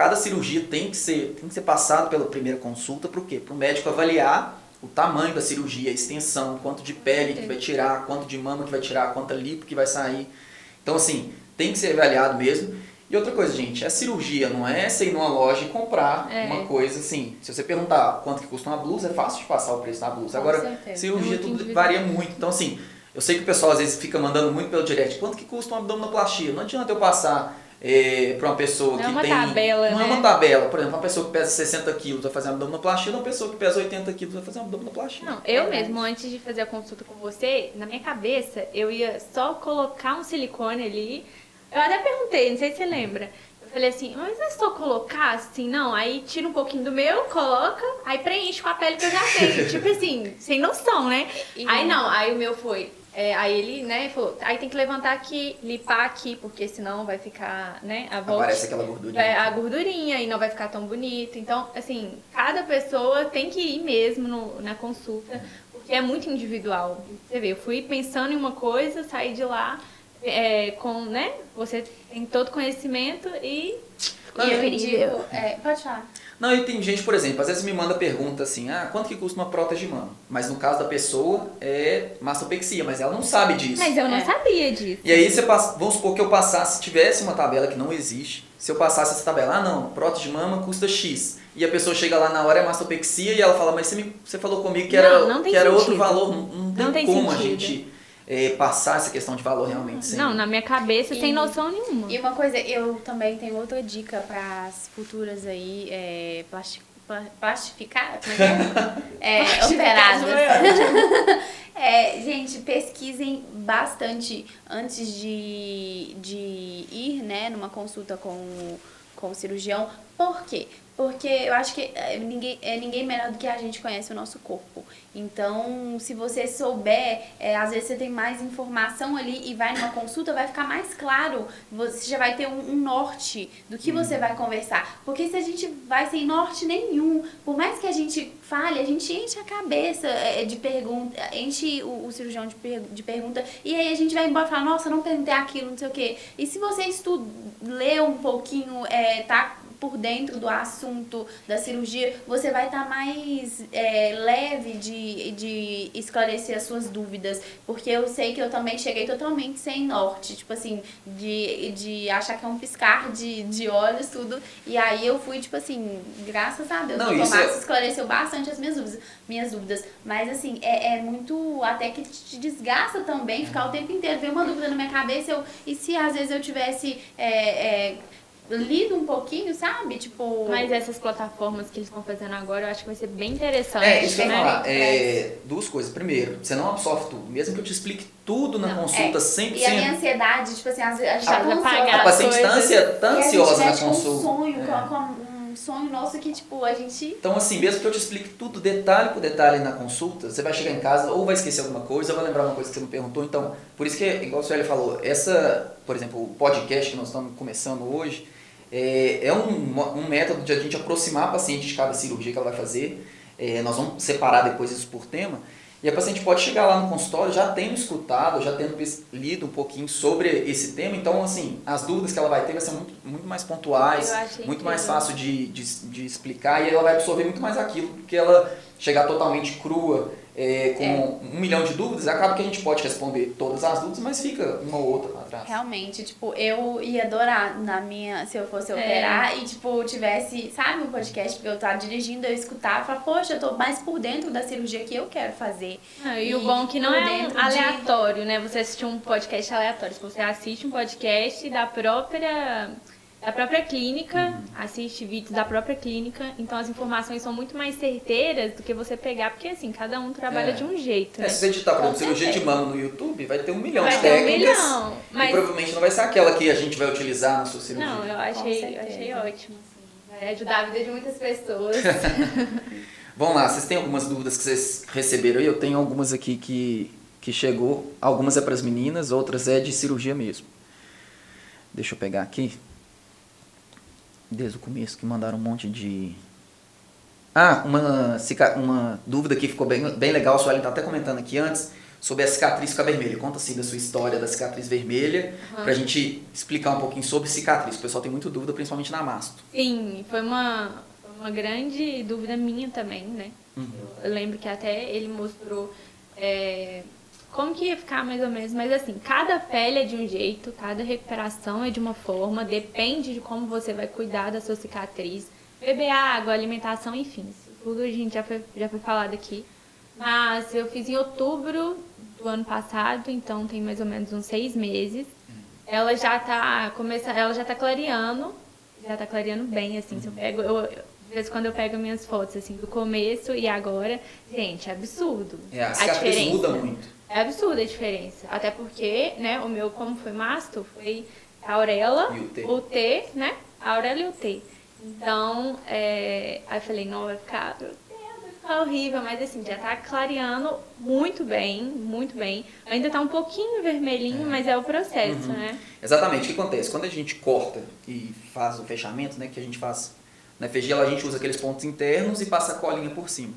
cada cirurgia tem que ser, tem que ser passado pela primeira consulta, o quê? Para o médico avaliar o tamanho da cirurgia, a extensão, quanto de pele que vai tirar, quanto de mama que vai tirar, quanta lipo que vai sair. Então, assim, tem que ser avaliado mesmo. E outra coisa, gente, a cirurgia não é você ir numa loja e comprar É. uma coisa assim. Se você perguntar quanto que custa uma blusa, é fácil de passar o preço da blusa. Com Agora, certeza. cirurgia É tudo varia muito. Então, assim, eu sei que o pessoal às vezes fica mandando muito pelo direct. Quanto que custa uma abdominoplastia? Não adianta eu passar é, para uma pessoa Não é que uma tem... tabela, Não é né? uma tabela. Por exemplo, uma pessoa que pesa 60 quilos vai fazer uma abdominoplastia, uma pessoa que pesa 80 quilos vai fazer uma abdominoplastia. Não, eu Verdade. mesmo, antes de fazer a consulta com você, na minha cabeça, eu ia só colocar um silicone ali. Eu até perguntei, não sei se você lembra. Eu falei assim, mas é só colocar assim, não? Aí tira um pouquinho do meu, coloca, aí preenche com a pele que eu já tenho. tipo assim, sem noção, né? E- Aí não, aí o meu foi. É, aí ele, né, falou, aí tem que levantar aqui, limpar aqui, porque senão vai ficar, né, a volta. Aparece aquela gordurinha. É, a gordurinha e não vai ficar tão bonito. Então, assim, cada pessoa tem que ir mesmo no- na consulta, porque é muito individual. Você vê, eu fui pensando em uma coisa, saí de lá é, com, né? Você tem todo conhecimento e. Não, E eu indico, é, pode falar. Não, e tem gente, por exemplo, às vezes me manda pergunta assim, ah, quanto que custa uma prótese de mama? Mas no caso da pessoa é mastopexia, mas ela não sabe disso. Mas eu não É. sabia disso. E aí você passa, vamos supor que eu passasse, se tivesse uma tabela que não existe, se eu passasse essa tabela, ah não, prótese de mama custa X. E a pessoa chega lá na hora é mastopexia e ela fala, mas você, me- você falou comigo que era, Não, não que era outro valor, não, não tem, Não tem como a gente é, passar essa questão de valor realmente sem. Não, na minha cabeça, sem E- noção nenhuma. E uma coisa, eu também tenho outra dica para as futuras aí, é, plasti, pla- plastificar, como é que é? É, operadas. É, gente, pesquisem bastante antes de, de ir, né, numa consulta com, com o cirurgião, Por quê? Porque eu acho que é, ninguém, é ninguém melhor do que a gente conhece o nosso corpo. Então, se você souber, é, às vezes você tem mais informação ali e vai numa consulta, vai ficar mais claro. Você já vai ter um, um norte do que você vai conversar. Porque se a gente vai sem norte nenhum, por mais que a gente fale, a gente enche a cabeça é, de pergunta, enche o, o cirurgião de, per, de pergunta, e aí a gente vai embora e fala, nossa, não perguntei aquilo, não sei o quê. E se você estuda, lê um pouquinho, é, tá por dentro do assunto da cirurgia, você vai estar tá mais é, leve de, de esclarecer as suas dúvidas. Porque eu sei que eu também cheguei totalmente sem norte, tipo assim, de, de achar que é um piscar de, de olhos, tudo. E aí eu fui, tipo assim, graças a Deus, Não, o Tomás é... esclareceu bastante as minhas dúvidas, minhas dúvidas. Mas assim, é, é muito até que te desgasta também ficar o tempo inteiro, ver uma dúvida na minha cabeça, eu, e se às vezes eu tivesse. É, é, lido um pouquinho, sabe? Tipo. Mas essas plataformas que eles estão fazendo agora, eu acho que vai ser bem interessante. É, isso que eu ia né? falar. É, duas coisas. Primeiro, você não absorve tudo. Mesmo que eu te explique tudo na não, consulta, é. 100%. E a minha ansiedade, tipo assim, a gente tá A paciente tá, ansia, tá ansiosa na consulta. Um sonho, é. com, com um sonho nosso que, tipo, a gente. Então, assim, mesmo que eu te explique tudo detalhe por detalhe na consulta, você vai chegar em casa ou vai esquecer alguma coisa, ou vai lembrar uma coisa que você não perguntou. Então, por isso que, igual o Sueli falou, essa, por exemplo, o podcast que nós estamos começando hoje é, é um, um método de a gente aproximar a paciente de cada cirurgia que ela vai fazer. É, nós vamos separar depois isso por tema. E a paciente pode chegar lá no consultório já tendo escutado, já tendo lido um pouquinho sobre esse tema. Então, assim, as dúvidas que ela vai ter vai ser muito, muito mais pontuais, muito mais fácil de, de, de, explicar e ela vai absorver muito mais aquilo do que ela chegar totalmente crua é, com é. um milhão de dúvidas, acaba que a gente pode responder todas as dúvidas, mas fica uma ou outra lá atrás. Realmente, tipo, eu ia adorar na minha, se eu fosse é. operar e, tipo, tivesse, sabe, um podcast, porque eu tava dirigindo, eu escutar, falar, poxa, eu tô mais por dentro da cirurgia que eu quero fazer. Ah, e, e, o bom é que não é aleatório, de... né? Você assistir um podcast aleatório. Se você assiste um podcast da própria da própria clínica, uhum. assiste vídeos da própria clínica, então as informações são muito mais certeiras do que você pegar, porque assim, cada um trabalha é. de um jeito. É, né? se você digitar, por exemplo, cirurgia de mão no YouTube, vai ter um milhão vai de técnicas. Um milhão, mas... E provavelmente não vai ser aquela que a gente vai utilizar na sua cirurgia. Não, eu achei, eu achei ótimo. Assim. Vai ajudar a vida de muitas pessoas. Vamos lá, vocês têm algumas dúvidas que vocês receberam aí? Eu tenho algumas aqui que, que chegou. Algumas é para as meninas, outras é de cirurgia mesmo. Deixa eu pegar aqui desde o começo, que mandaram um monte de. Ah, uma, uma dúvida que ficou bem, bem legal, a Suelen tá até comentando aqui antes, sobre a cicatriz ficar vermelha. Conta assim da sua história da cicatriz vermelha, uhum. pra gente explicar um pouquinho sobre cicatriz. O pessoal tem muita dúvida, principalmente na masto. Sim, foi uma, uma grande dúvida minha também, né? Uhum. Eu lembro que até ele mostrou. É, como que ia ficar mais ou menos, mas assim, cada pele é de um jeito, cada recuperação é de uma forma, depende de como você vai cuidar da sua cicatriz, beber água, alimentação, enfim, tudo a gente já foi, já foi falado aqui. Mas eu fiz em outubro do ano passado, então tem mais ou menos uns seis meses. Ela já tá começando, ela já tá clareando, já tá clareando bem, assim, se eu pego, eu, às vezes quando eu pego minhas fotos assim do começo e agora, gente, é absurdo. É, a, a cicatriz muda muito. É absurda a diferença. Até porque, né, o meu, como foi masto, foi a auréola, o T, né? A auréola e o T. Então, é, aí eu falei, não, vai ficar, meu Deus, vai ficar horrível, mas assim, já tá clareando muito bem, muito bem. Ainda tá um pouquinho vermelhinho, é. mas é o processo, uhum. né? Exatamente, o que acontece? Quando a gente corta e faz o fechamento, né, que a gente faz na FG, a gente usa aqueles pontos internos e passa a colinha por cima.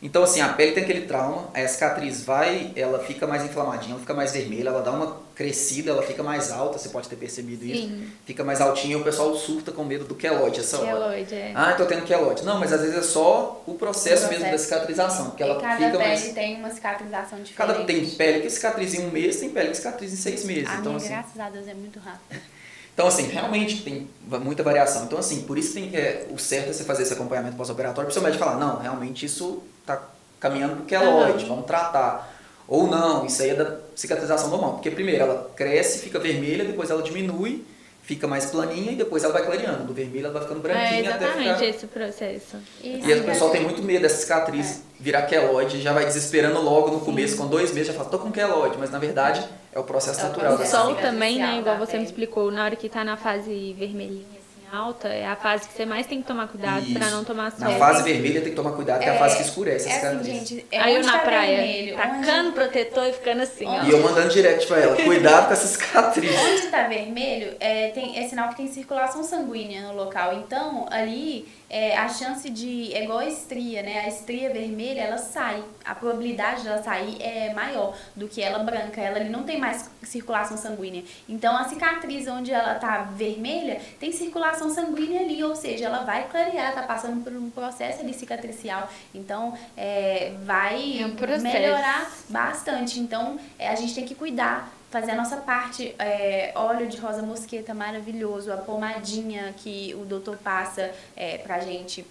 Então, assim, a pele tem aquele trauma, a cicatriz vai, ela fica mais inflamadinha, ela fica mais vermelha, ela dá uma crescida, ela fica mais alta, você pode ter percebido Sim. isso. Fica mais altinha e o pessoal surta com medo do queloide essa hora. Queloide, é. Ah, tô tendo queloide. Não, mas às vezes é só o processo, o processo. mesmo da cicatrização. Porque e ela cada fica pele mais... tem uma cicatrização diferente. Cada tem pele que cicatriza em um mês, tem pele que cicatriza em seis meses. A então, minha, assim... graças a Deus, é muito rápido. Então, assim, realmente tem muita variação. Então, assim, por isso tem que, é, o certo é você fazer esse acompanhamento pós-operatório, para o seu médico falar, não, realmente isso tá caminhando para o queloide, uhum. vamos tratar. Ou não, isso aí é da cicatrização normal. Porque primeiro ela cresce, fica vermelha, depois ela diminui, fica mais planinha e depois ela vai clareando. Do vermelho ela vai ficando branquinha é até ficar... exatamente esse processo. E o pessoal tem muito medo dessa cicatriz é. virar queloide, já vai desesperando logo no começo, Sim. com dois meses já fala, tô com queloide, mas na verdade é o processo é natural. O sol também, né, igual você me explicou, na hora que tá na fase vermelhinha, alta é a fase que você mais tem que tomar cuidado pra não tomar sol. Na fase vermelha tem que tomar cuidado, que é a fase que escurece a É assim, cicatriz. gente. É Aí eu onde na tá praia, vermelho, tacando onde- protetor e ficando assim, ó. E eu mandando direct pra ela, cuidado com essa cicatriz. Onde tá vermelho, é, tem, é sinal que tem circulação sanguínea no local. Então, ali, é, a chance de... É igual a estria, né? A estria vermelha, ela sai. A probabilidade dela sair é maior do que ela branca. Ela ali não tem mais circulação sanguínea. Então, a cicatriz onde ela tá vermelha, tem circulação sanguínea ali. Ou seja, ela vai clarear, tá passando por um processo ali cicatricial. Então, é, vai É um melhorar bastante. Então, é, a gente tem que cuidar, fazer a nossa parte. É, óleo de rosa mosqueta maravilhoso, a pomadinha que o doutor passa é, pra gente.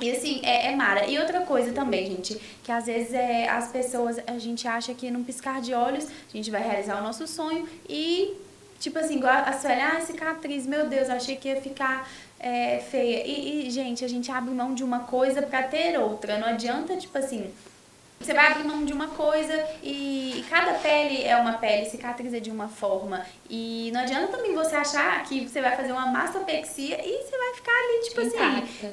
E assim, é, é mara. E outra coisa também, gente, que às vezes é, as pessoas, a gente acha que num piscar de olhos, a gente vai realizar o nosso sonho e, tipo assim, igual a Sueli, ah, cicatriz, meu Deus, achei que ia ficar é, feia. E, e, gente, a gente abre mão de uma coisa pra ter outra. Não adianta, tipo assim, você vai abrir mão de uma coisa e, e cada pele é uma pele, cicatriz é de uma forma. E não adianta também você achar que você vai fazer uma mastopexia e você vai ficar ali, tipo assim, Intacta.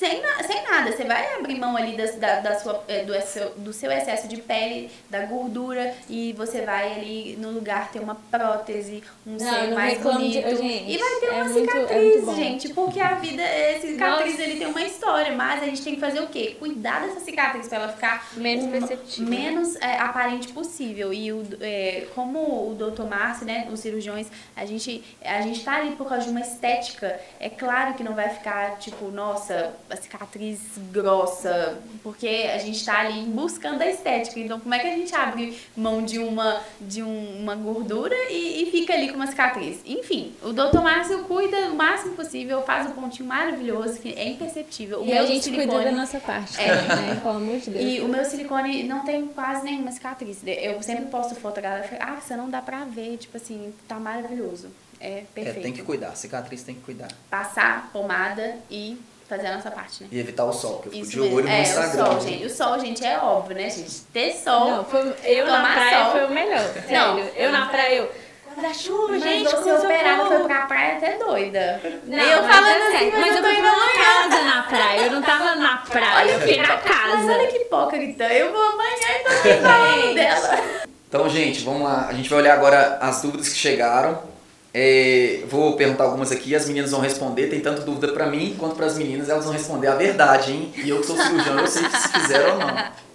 Sem, na- sem nada. Você vai abrir mão ali das- da, da sua, eh, do, seu, do seu excesso de pele, da gordura, e você vai ali no lugar ter uma prótese, um Não, não mais reclamo de- bonito. gente, e vai ter é uma muito- é cicatriz, bom. gente. Porque a vida, essa cicatriz Nossa. ele tem uma história, mas a gente tem que fazer o quê? Cuidar dessa cicatriz pra ela ficar Menos uma- perceptível. menos é, aparente possível. E o, é, como o doutor Márcio, né, os cirurgiões, a gente, a gente tá ali por causa de uma estética. É claro que não vai ficar, tipo, nossa, a cicatriz grossa, porque a gente tá ali buscando a estética. Então, como é que a gente abre mão de uma, de um- uma gordura e, e fica ali com uma cicatriz? Enfim, o doutor Márcio cuida o máximo possível, faz um pontinho maravilhoso, que é imperceptível. O E meu a gente cuida silicone- da nossa parte, É. né? Pelo amor de Deus. e o meu silicone não tem quase nenhuma cicatriz. Eu sempre posto foto, a galera fala, ah, você não dá pra ver, tipo assim, tá maravilhoso. É É, perfeito. tem que cuidar, cicatriz tem que cuidar. Passar pomada e fazer a nossa parte, né? E evitar o sol, que eu fico Isso de mesmo. olho no é, Instagram. o sol, gente. O sol, gente, é óbvio, né, gente? Ter sol. Não, foi, eu na Tomar praia sol. foi o melhor. Sério. Não. Eu na praia, eu. Guarda-chuva, Mas gente, você com operada foi pra praia até doida. Não, eu mas falando é assim, mas, mas eu eu tô indo amanhã. casa na praia. Eu não tava na praia, eu fui na Mas casa. olha que hipócrita. Eu vou amanhã e tô aqui falando dela. Então, gente, vamos lá. A gente vai olhar agora as dúvidas que chegaram. É, vou perguntar algumas aqui, as meninas vão responder. Tem tanto dúvida pra mim quanto para as meninas, elas vão responder a verdade, hein? E eu que sou cirurgião, eu sei se fizeram ou não.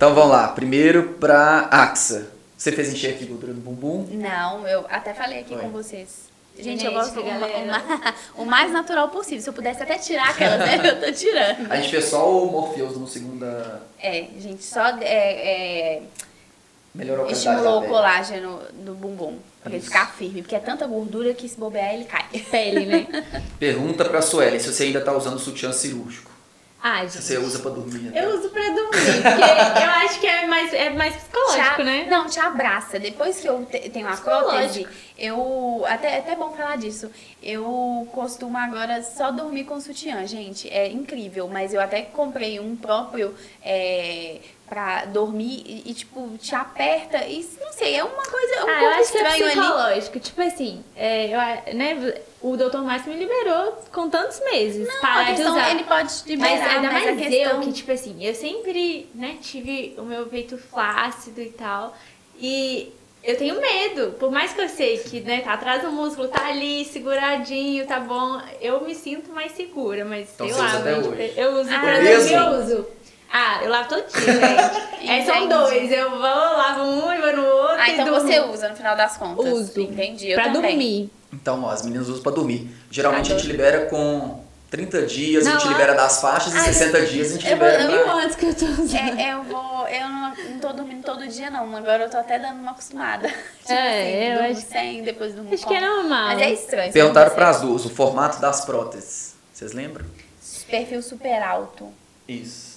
Então vamos lá. Primeiro pra Axa. Você fez enxerto de gordura no bumbum? Não, eu até falei aqui Oi. com vocês. Gente, Gente, eu gosto o, o mais natural possível. Se eu pudesse até tirar aquela, né? Eu tô tirando. A gente fez só o Morpheus no segunda. É, gente, só é, é, Melhorou a estimulou o colágeno do bumbum. Pra ele ficar firme. Porque é tanta gordura que se bobear, ele cai. Pele, né? Pergunta pra Sueli se você ainda tá usando sutiã cirúrgico. Ai, Se gente. você usa pra dormir. né? Eu uso pra dormir, porque eu acho que é mais, é mais psicológico, Te a- né? Não, te abraça. Depois que eu te- tenho a prótese, eu. Até, até bom falar disso. Eu costumo agora só dormir com sutiã, gente. É incrível. Mas eu até comprei um próprio é, pra dormir e, e, tipo, te aperta. E não sei, é uma coisa. Um ah, eu pouco acho que é estranho ali. psicológico. Tipo assim, é, eu né, o doutor Márcio me liberou com tantos meses. Não, parar de usar. ele pode liberar, Mas ainda mas mais a questão... eu, que tipo assim, eu sempre, né, tive o meu peito flácido e tal. E eu tenho medo. Por mais que eu sei que, né, tá atrás do músculo, tá ali, seguradinho, tá bom. Eu me sinto mais segura, mas Então sei você lá, usa até hoje? eu uso Ah, pra eu uso. Ah, eu lavo todo dia, gente. é, são dois. Eu vou, lavo um e vou no outro. Ah, e então durmo. você usa no final das contas. Uso. Entendi, eu pra também. dormir. Então, ó, as meninas usam pra dormir. Geralmente a gente libera com 30 dias, a Não, gente ah, libera das faixas, e ah, 60 dias a gente eu vou- libera eu pra... Quantos que eu tô usando? É, eu vou. Eu não, não tô dormindo todo dia, não. Agora eu tô até dando uma acostumada. tipo É, eu durmo acho- sem, depois durmo Acho que é com. normal. Mas é estranho. Perguntaram você para as duas o formato das próteses. Vocês lembram? Perfil super alto. Isso.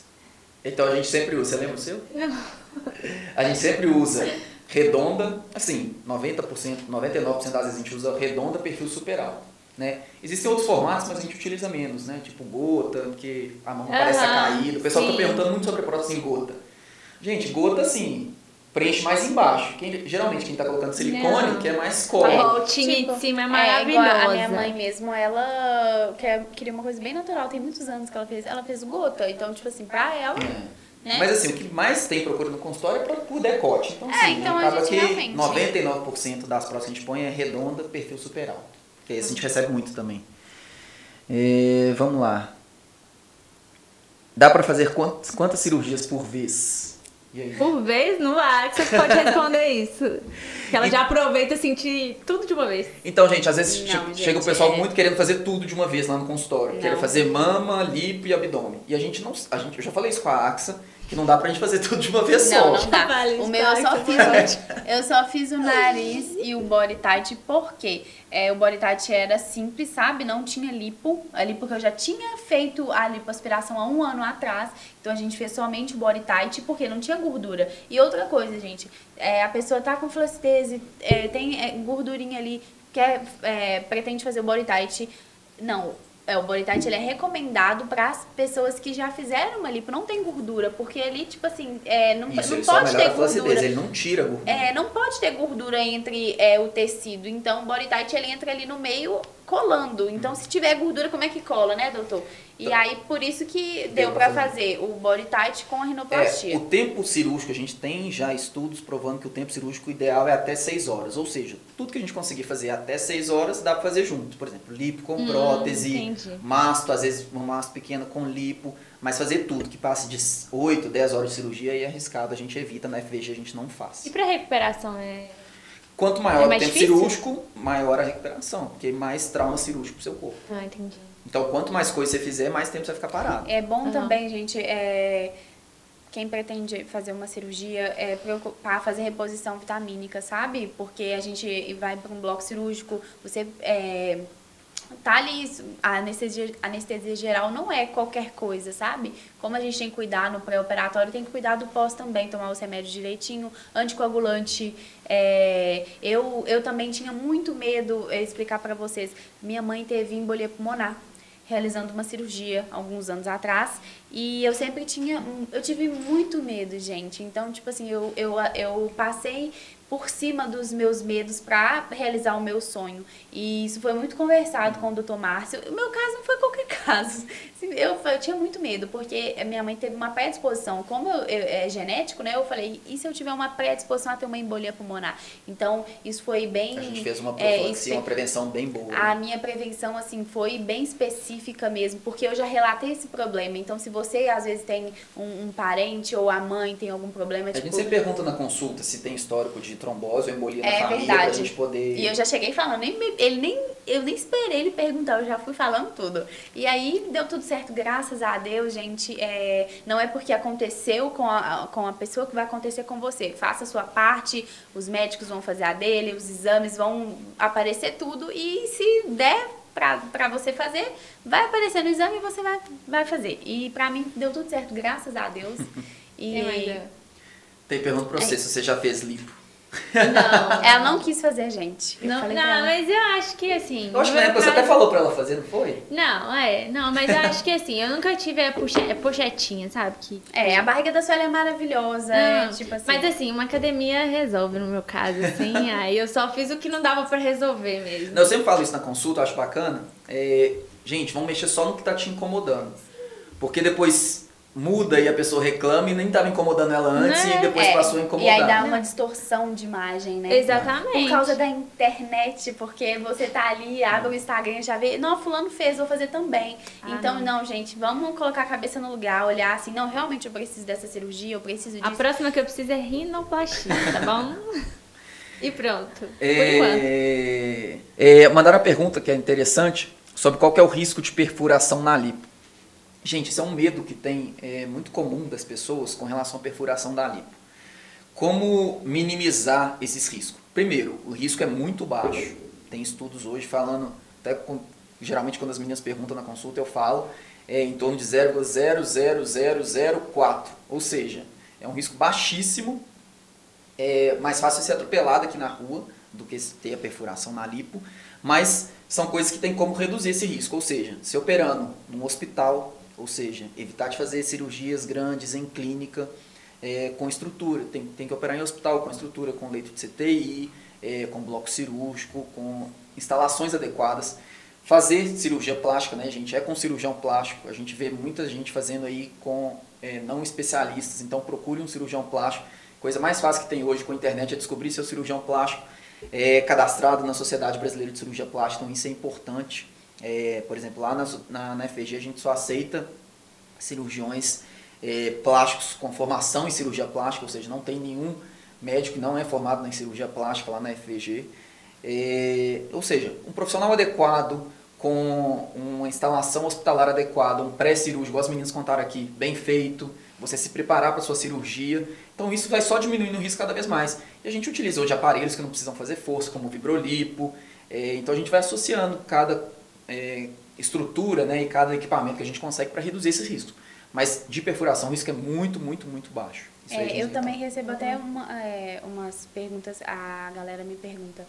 Então a gente sempre usa. Você lembra o seu? A gente sempre usa redonda, assim, 90%, 99% das vezes a gente usa redonda, perfil super alto. Né? Existem outros formatos, mas a gente utiliza menos, né? Tipo gota, porque a mão parece Aham, caída. O pessoal está sim. perguntando muito sobre a prótese em gota. Gente, gota, assim, preenche mais embaixo. Quem, geralmente quem tá colocando silicone Não. quer mais A cola. voltinha Tipo, de cima é É, maravilhosa. igual a minha mãe mesmo, ela quer, queria uma coisa bem natural. Tem muitos anos que ela fez. Ela fez gota. Então, tipo assim, pra ela, É. né? Mas assim, o que mais tem procura no consultório é por decote. Então, É, assim, então a acaba gente que realmente- 99% das provas que a gente põe é redonda, perfil super alto. Porque esse a gente recebe muito também. É, vamos lá. Dá pra fazer quantas, quantas cirurgias por vez? E? Por vez no ar que você pode responder isso. Que ela já aproveita sentir tudo de uma vez. Então, gente, às vezes Não, che- gente, chega o pessoal é- muito querendo fazer tudo de uma vez lá no consultório. Não. Quer fazer mama, lipo e abdômen. E a gente não. A gente, eu já falei isso com a AXA, que não dá pra gente fazer tudo de uma vez só. Não, não dá. Vale, o meu eu só, fiz o, eu só fiz o nariz e o body tight porque é, o body tight era simples, sabe? Não tinha lipo. A lipo que eu já tinha feito a lipoaspiração há um ano atrás. Então a gente fez somente o body tight porque não tinha gordura. E outra coisa, gente, é, a pessoa tá com flacidez, é, tem é, gordurinha ali, quer, é, pretende fazer o body tight. Não, é, o body tight ele é recomendado para as pessoas que já fizeram uma lipo, não tem gordura, porque ali, tipo assim, é, não, Isso, não ele pode ter gordura. ele não tira gordura. É, não pode ter gordura entre é, o tecido. Então, o body tight ele entra ali no meio colando. Então, se tiver gordura, como é que cola, né, doutor? E Tá. aí, por isso que Deu pra fazer o body tight com a É, rinoplastia. o tempo cirúrgico, a gente tem já estudos provando que o tempo cirúrgico ideal é até 6 horas. Ou seja, tudo que a gente conseguir fazer até 6 horas dá pra fazer junto. Por exemplo, lipo com Hum, prótese, entendi. masto, às vezes um masto pequeno com lipo. Mas fazer tudo que passe de 8, 10 horas de cirurgia aí é arriscado, a gente evita, na FVG a gente não faz. E pra recuperação é. Quanto maior É o tempo difícil? cirúrgico, maior a recuperação, porque mais trauma cirúrgico pro seu corpo. Ah, entendi. Então, quanto mais coisa você fizer, mais tempo você vai ficar parado. É bom Aham. também, gente, é, quem pretende fazer uma cirurgia é preocupar fazer reposição vitamínica, sabe? Porque a gente vai para um bloco cirúrgico, você é, tá ali, a anestesia, anestesia geral não é qualquer coisa, sabe? Como a gente tem que cuidar no pré-operatório, tem que cuidar do pós também, tomar os remédios direitinho, anticoagulante. É, eu, eu também tinha muito medo, explicar para vocês, minha mãe teve embolia pulmonar realizando uma cirurgia alguns anos atrás e eu sempre tinha eu tive muito medo gente então tipo assim eu, eu, eu passei por cima dos meus medos para realizar o meu sonho e isso foi muito conversado com o Dr. Márcio o meu caso não foi qualquer caso Assim, eu, eu tinha muito medo porque a minha mãe teve uma predisposição como eu, eu- é genético né eu falei e se eu tiver uma predisposição a ter uma embolia pulmonar então isso foi bem A gente fez uma é, profilaxia, isso- uma prevenção bem boa. a minha prevenção, assim, foi bem específica mesmo, porque eu já relatei esse problema. Então, se você, às vezes, tem um, um parente ou a mãe tem algum problema, A tipo... gente sempre pergunta na consulta se tem histórico de trombose ou embolia na É família verdade. pra gente poder. E eu já cheguei falando, nem, me- ele nem, eu nem esperei ele perguntar, eu já fui falando tudo. E aí deu tudo certo, graças a Deus, gente. É, não é porque aconteceu com a, com a pessoa que vai acontecer com você. Faça a sua parte, os médicos vão fazer a dele, os exames vão aparecer tudo. E se der pra, pra você fazer, vai aparecer no exame e você vai, vai fazer. E pra mim deu tudo certo, graças a Deus. E Tem é? Pergunta pra É. você se você já fez lipo. Não. ela não quis fazer, gente. Eu Não, falei não mas eu acho que assim. Eu acho que na época você até falou pra ela fazer, não foi? Não, é. Não, mas eu acho que assim, eu nunca tive a poche- a pochetinha, sabe? Que, É, a barriga da Sueli é maravilhosa, Ah, é, tipo assim. Mas assim, uma academia resolve no meu caso, assim. aí eu só fiz o que não dava pra resolver mesmo. Não, eu sempre falo isso na consulta, eu acho bacana. É, gente, vamos mexer só no que tá te incomodando. Porque depois muda e a pessoa reclama e nem tava incomodando ela antes Né? e depois É, passou a E incomodar. aí dá uma distorção de imagem, né? Exatamente. Por causa da internet, porque você tá ali, abre o Instagram e já vê, não, fulano fez, vou fazer também. Ah, então, não. não. gente, vamos colocar a cabeça no lugar, olhar assim, não, realmente eu preciso dessa cirurgia, eu preciso A disso. próxima que eu preciso é rinoplastia, tá bom? e pronto. Por enquanto. É, é, mandaram uma pergunta que é interessante sobre qual que é o risco de perfuração na lipo. Gente, isso é um medo que tem é, muito comum das pessoas com relação à perfuração da lipo. Como minimizar esses riscos? Primeiro, o risco é muito baixo. Tem estudos hoje falando, até com- geralmente quando as meninas perguntam na consulta eu falo, é em torno de 0,00004. Ou seja, é um risco baixíssimo é mais fácil ser atropelado aqui na rua do que ter a perfuração na lipo, mas são coisas que tem como reduzir esse risco, ou seja, se operando num hospital, ou seja, evitar de fazer cirurgias grandes em clínica, é, com estrutura. Tem, tem que operar em hospital com estrutura, com leito de CTI, é, com bloco cirúrgico, com instalações adequadas. Fazer cirurgia plástica, né, gente? É com cirurgião plástico. A gente vê muita gente fazendo aí com é, não especialistas. Então procure um cirurgião plástico. Coisa mais fácil que tem hoje com a internet é descobrir seu cirurgião plástico é, cadastrado na Sociedade Brasileira de Cirurgia Plástica. Então isso é importante. É, por exemplo, lá na, na, na FG a gente só aceita cirurgiões é, plásticos com formação em cirurgia plástica, ou seja, não tem nenhum médico que não é formado em cirurgia plástica lá na FVG. É, ou seja, um profissional adequado, com uma instalação hospitalar adequada, um pré-cirúrgico, as meninas contaram aqui, bem feito, você se preparar para sua cirurgia. Então isso vai só diminuindo o risco cada vez mais. E a gente utiliza hoje aparelhos que não precisam fazer força, como o vibrolipo. É, então a gente vai associando cada é, estrutura né, e cada equipamento que a gente consegue para reduzir esse risco. Mas de perfuração o risco é muito, muito, muito baixo. É, eu também recebo até uma, é, umas perguntas, a galera me pergunta,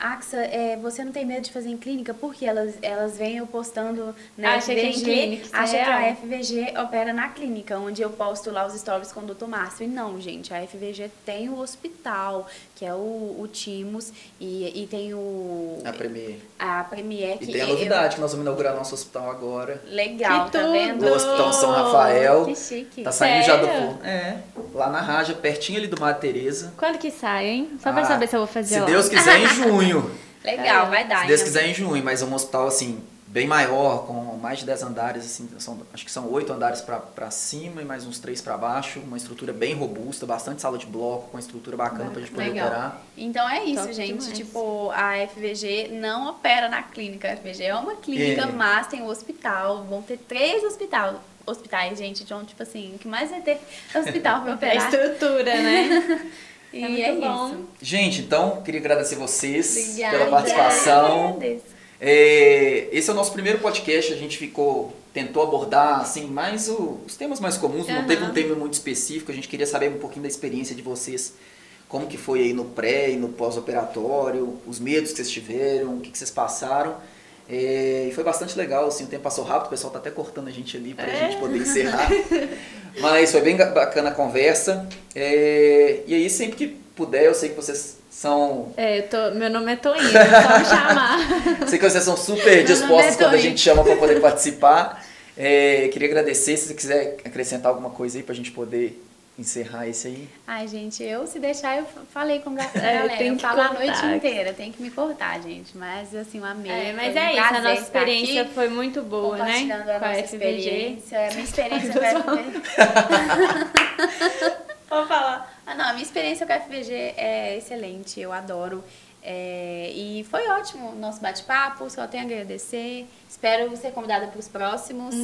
Axa, é, você não tem medo de fazer em clínica? Porque elas, elas vêm eu postando na acha FVG, que é clínica, acha é que a FVG opera na clínica, onde eu posto lá os stories com o Dr. Márcio. E não, gente, a FVG tem o hospital, que é o, o Timos, e, e tem o... A Premier. A Premier. Que e tem a novidade, eu... que nós vamos inaugurar nosso hospital agora. Legal, que tá tudo. vendo? No Hospital São Rafael. Que chique. Tá saindo Sério? já do. É, lá na Raja, pertinho ali do Madre Teresa. Quando que sai, hein? Só pra ah, saber se eu vou fazer Se lá. Deus quiser, em junho. Legal, É. vai dar. Se Deus quiser, em junho, mas é um hospital assim, bem maior, com mais de 10 andares, assim, são, acho que são 8 andares para cima e mais uns 3 para baixo, uma estrutura bem robusta, bastante sala de bloco, com uma estrutura bacana pra gente poder Legal. operar. Então é isso, Top gente. demais. Tipo, a FVG não opera na clínica. A FVG é uma clínica, É. mas tem o hospital. Vão ter três hospital, hospitais, gente. Então, tipo assim, o que mais vai ter é hospital pra É operar. estrutura, né? e é muito é bom. isso. Gente, então, queria agradecer vocês Obrigada. pela participação. Agradeço. É, esse é o nosso primeiro podcast, a gente ficou tentou abordar assim mais o- os temas mais comuns, não Aham. teve um tema muito específico, a gente queria saber um pouquinho da experiência de vocês, como que foi aí no pré e no pós-operatório, os medos que vocês tiveram, o que, que vocês passaram. É, e foi bastante legal, assim, o tempo passou rápido, o pessoal tá até cortando a gente ali pra É. gente poder encerrar. Mas foi bem bacana a conversa. É, e aí, sempre que puder, eu sei que vocês são É, tô, meu nome é Toinha, só me chamar. Sei que vocês são super dispostos nome é quando a gente chama para poder participar. É, queria agradecer, se você quiser acrescentar alguma coisa aí para a gente poder encerrar esse aí. Ai, gente, eu se deixar, eu falei com a É, galera. tem eu que falo a noite inteira, tem que me cortar, gente. Mas assim, eu amei. É, mas um é isso, a nossa experiência aqui, foi muito boa, né? compartilhando a Com a nossa FVG. experiência. A minha experiência com a FVG. Vou falar. Ah, não, a minha experiência com a FVG é excelente, eu adoro. É, e foi ótimo o nosso bate-papo, só tenho a agradecer. Espero ser convidada para os próximos,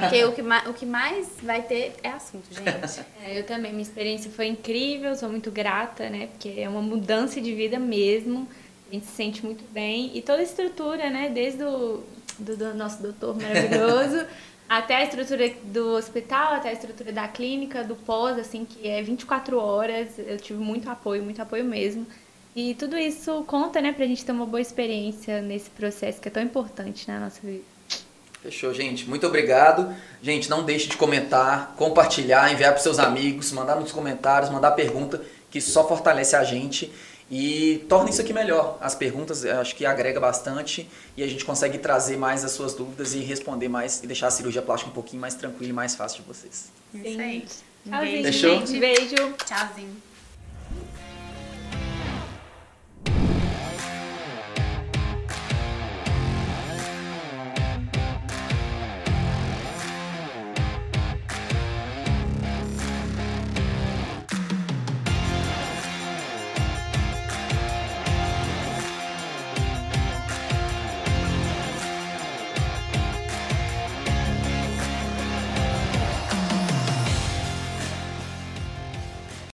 porque o que, o que mais vai ter é assunto, gente. É, eu também, minha experiência foi incrível, sou muito grata, né? Porque é uma mudança de vida mesmo. A gente se sente muito bem. E toda a estrutura, né? Desde o do, do nosso doutor maravilhoso, até a estrutura do hospital, até a estrutura da clínica, do pós, assim, que é 24 horas. Eu tive muito apoio, muito apoio mesmo. E tudo isso conta, né, pra gente ter uma boa experiência nesse processo que é tão importante na nossa vida. Fechou, gente. Muito obrigado. Gente, não deixe de comentar, compartilhar, enviar para seus amigos, mandar nos comentários, mandar pergunta, que só fortalece a gente e torna isso aqui melhor. As perguntas eu acho que agrega bastante e a gente consegue trazer mais as suas dúvidas e responder mais e deixar a cirurgia plástica um pouquinho mais tranquila e mais fácil de vocês. Isso aí. Tchauzinho, beijo, Fechou? gente. Beijo. Tchauzinho.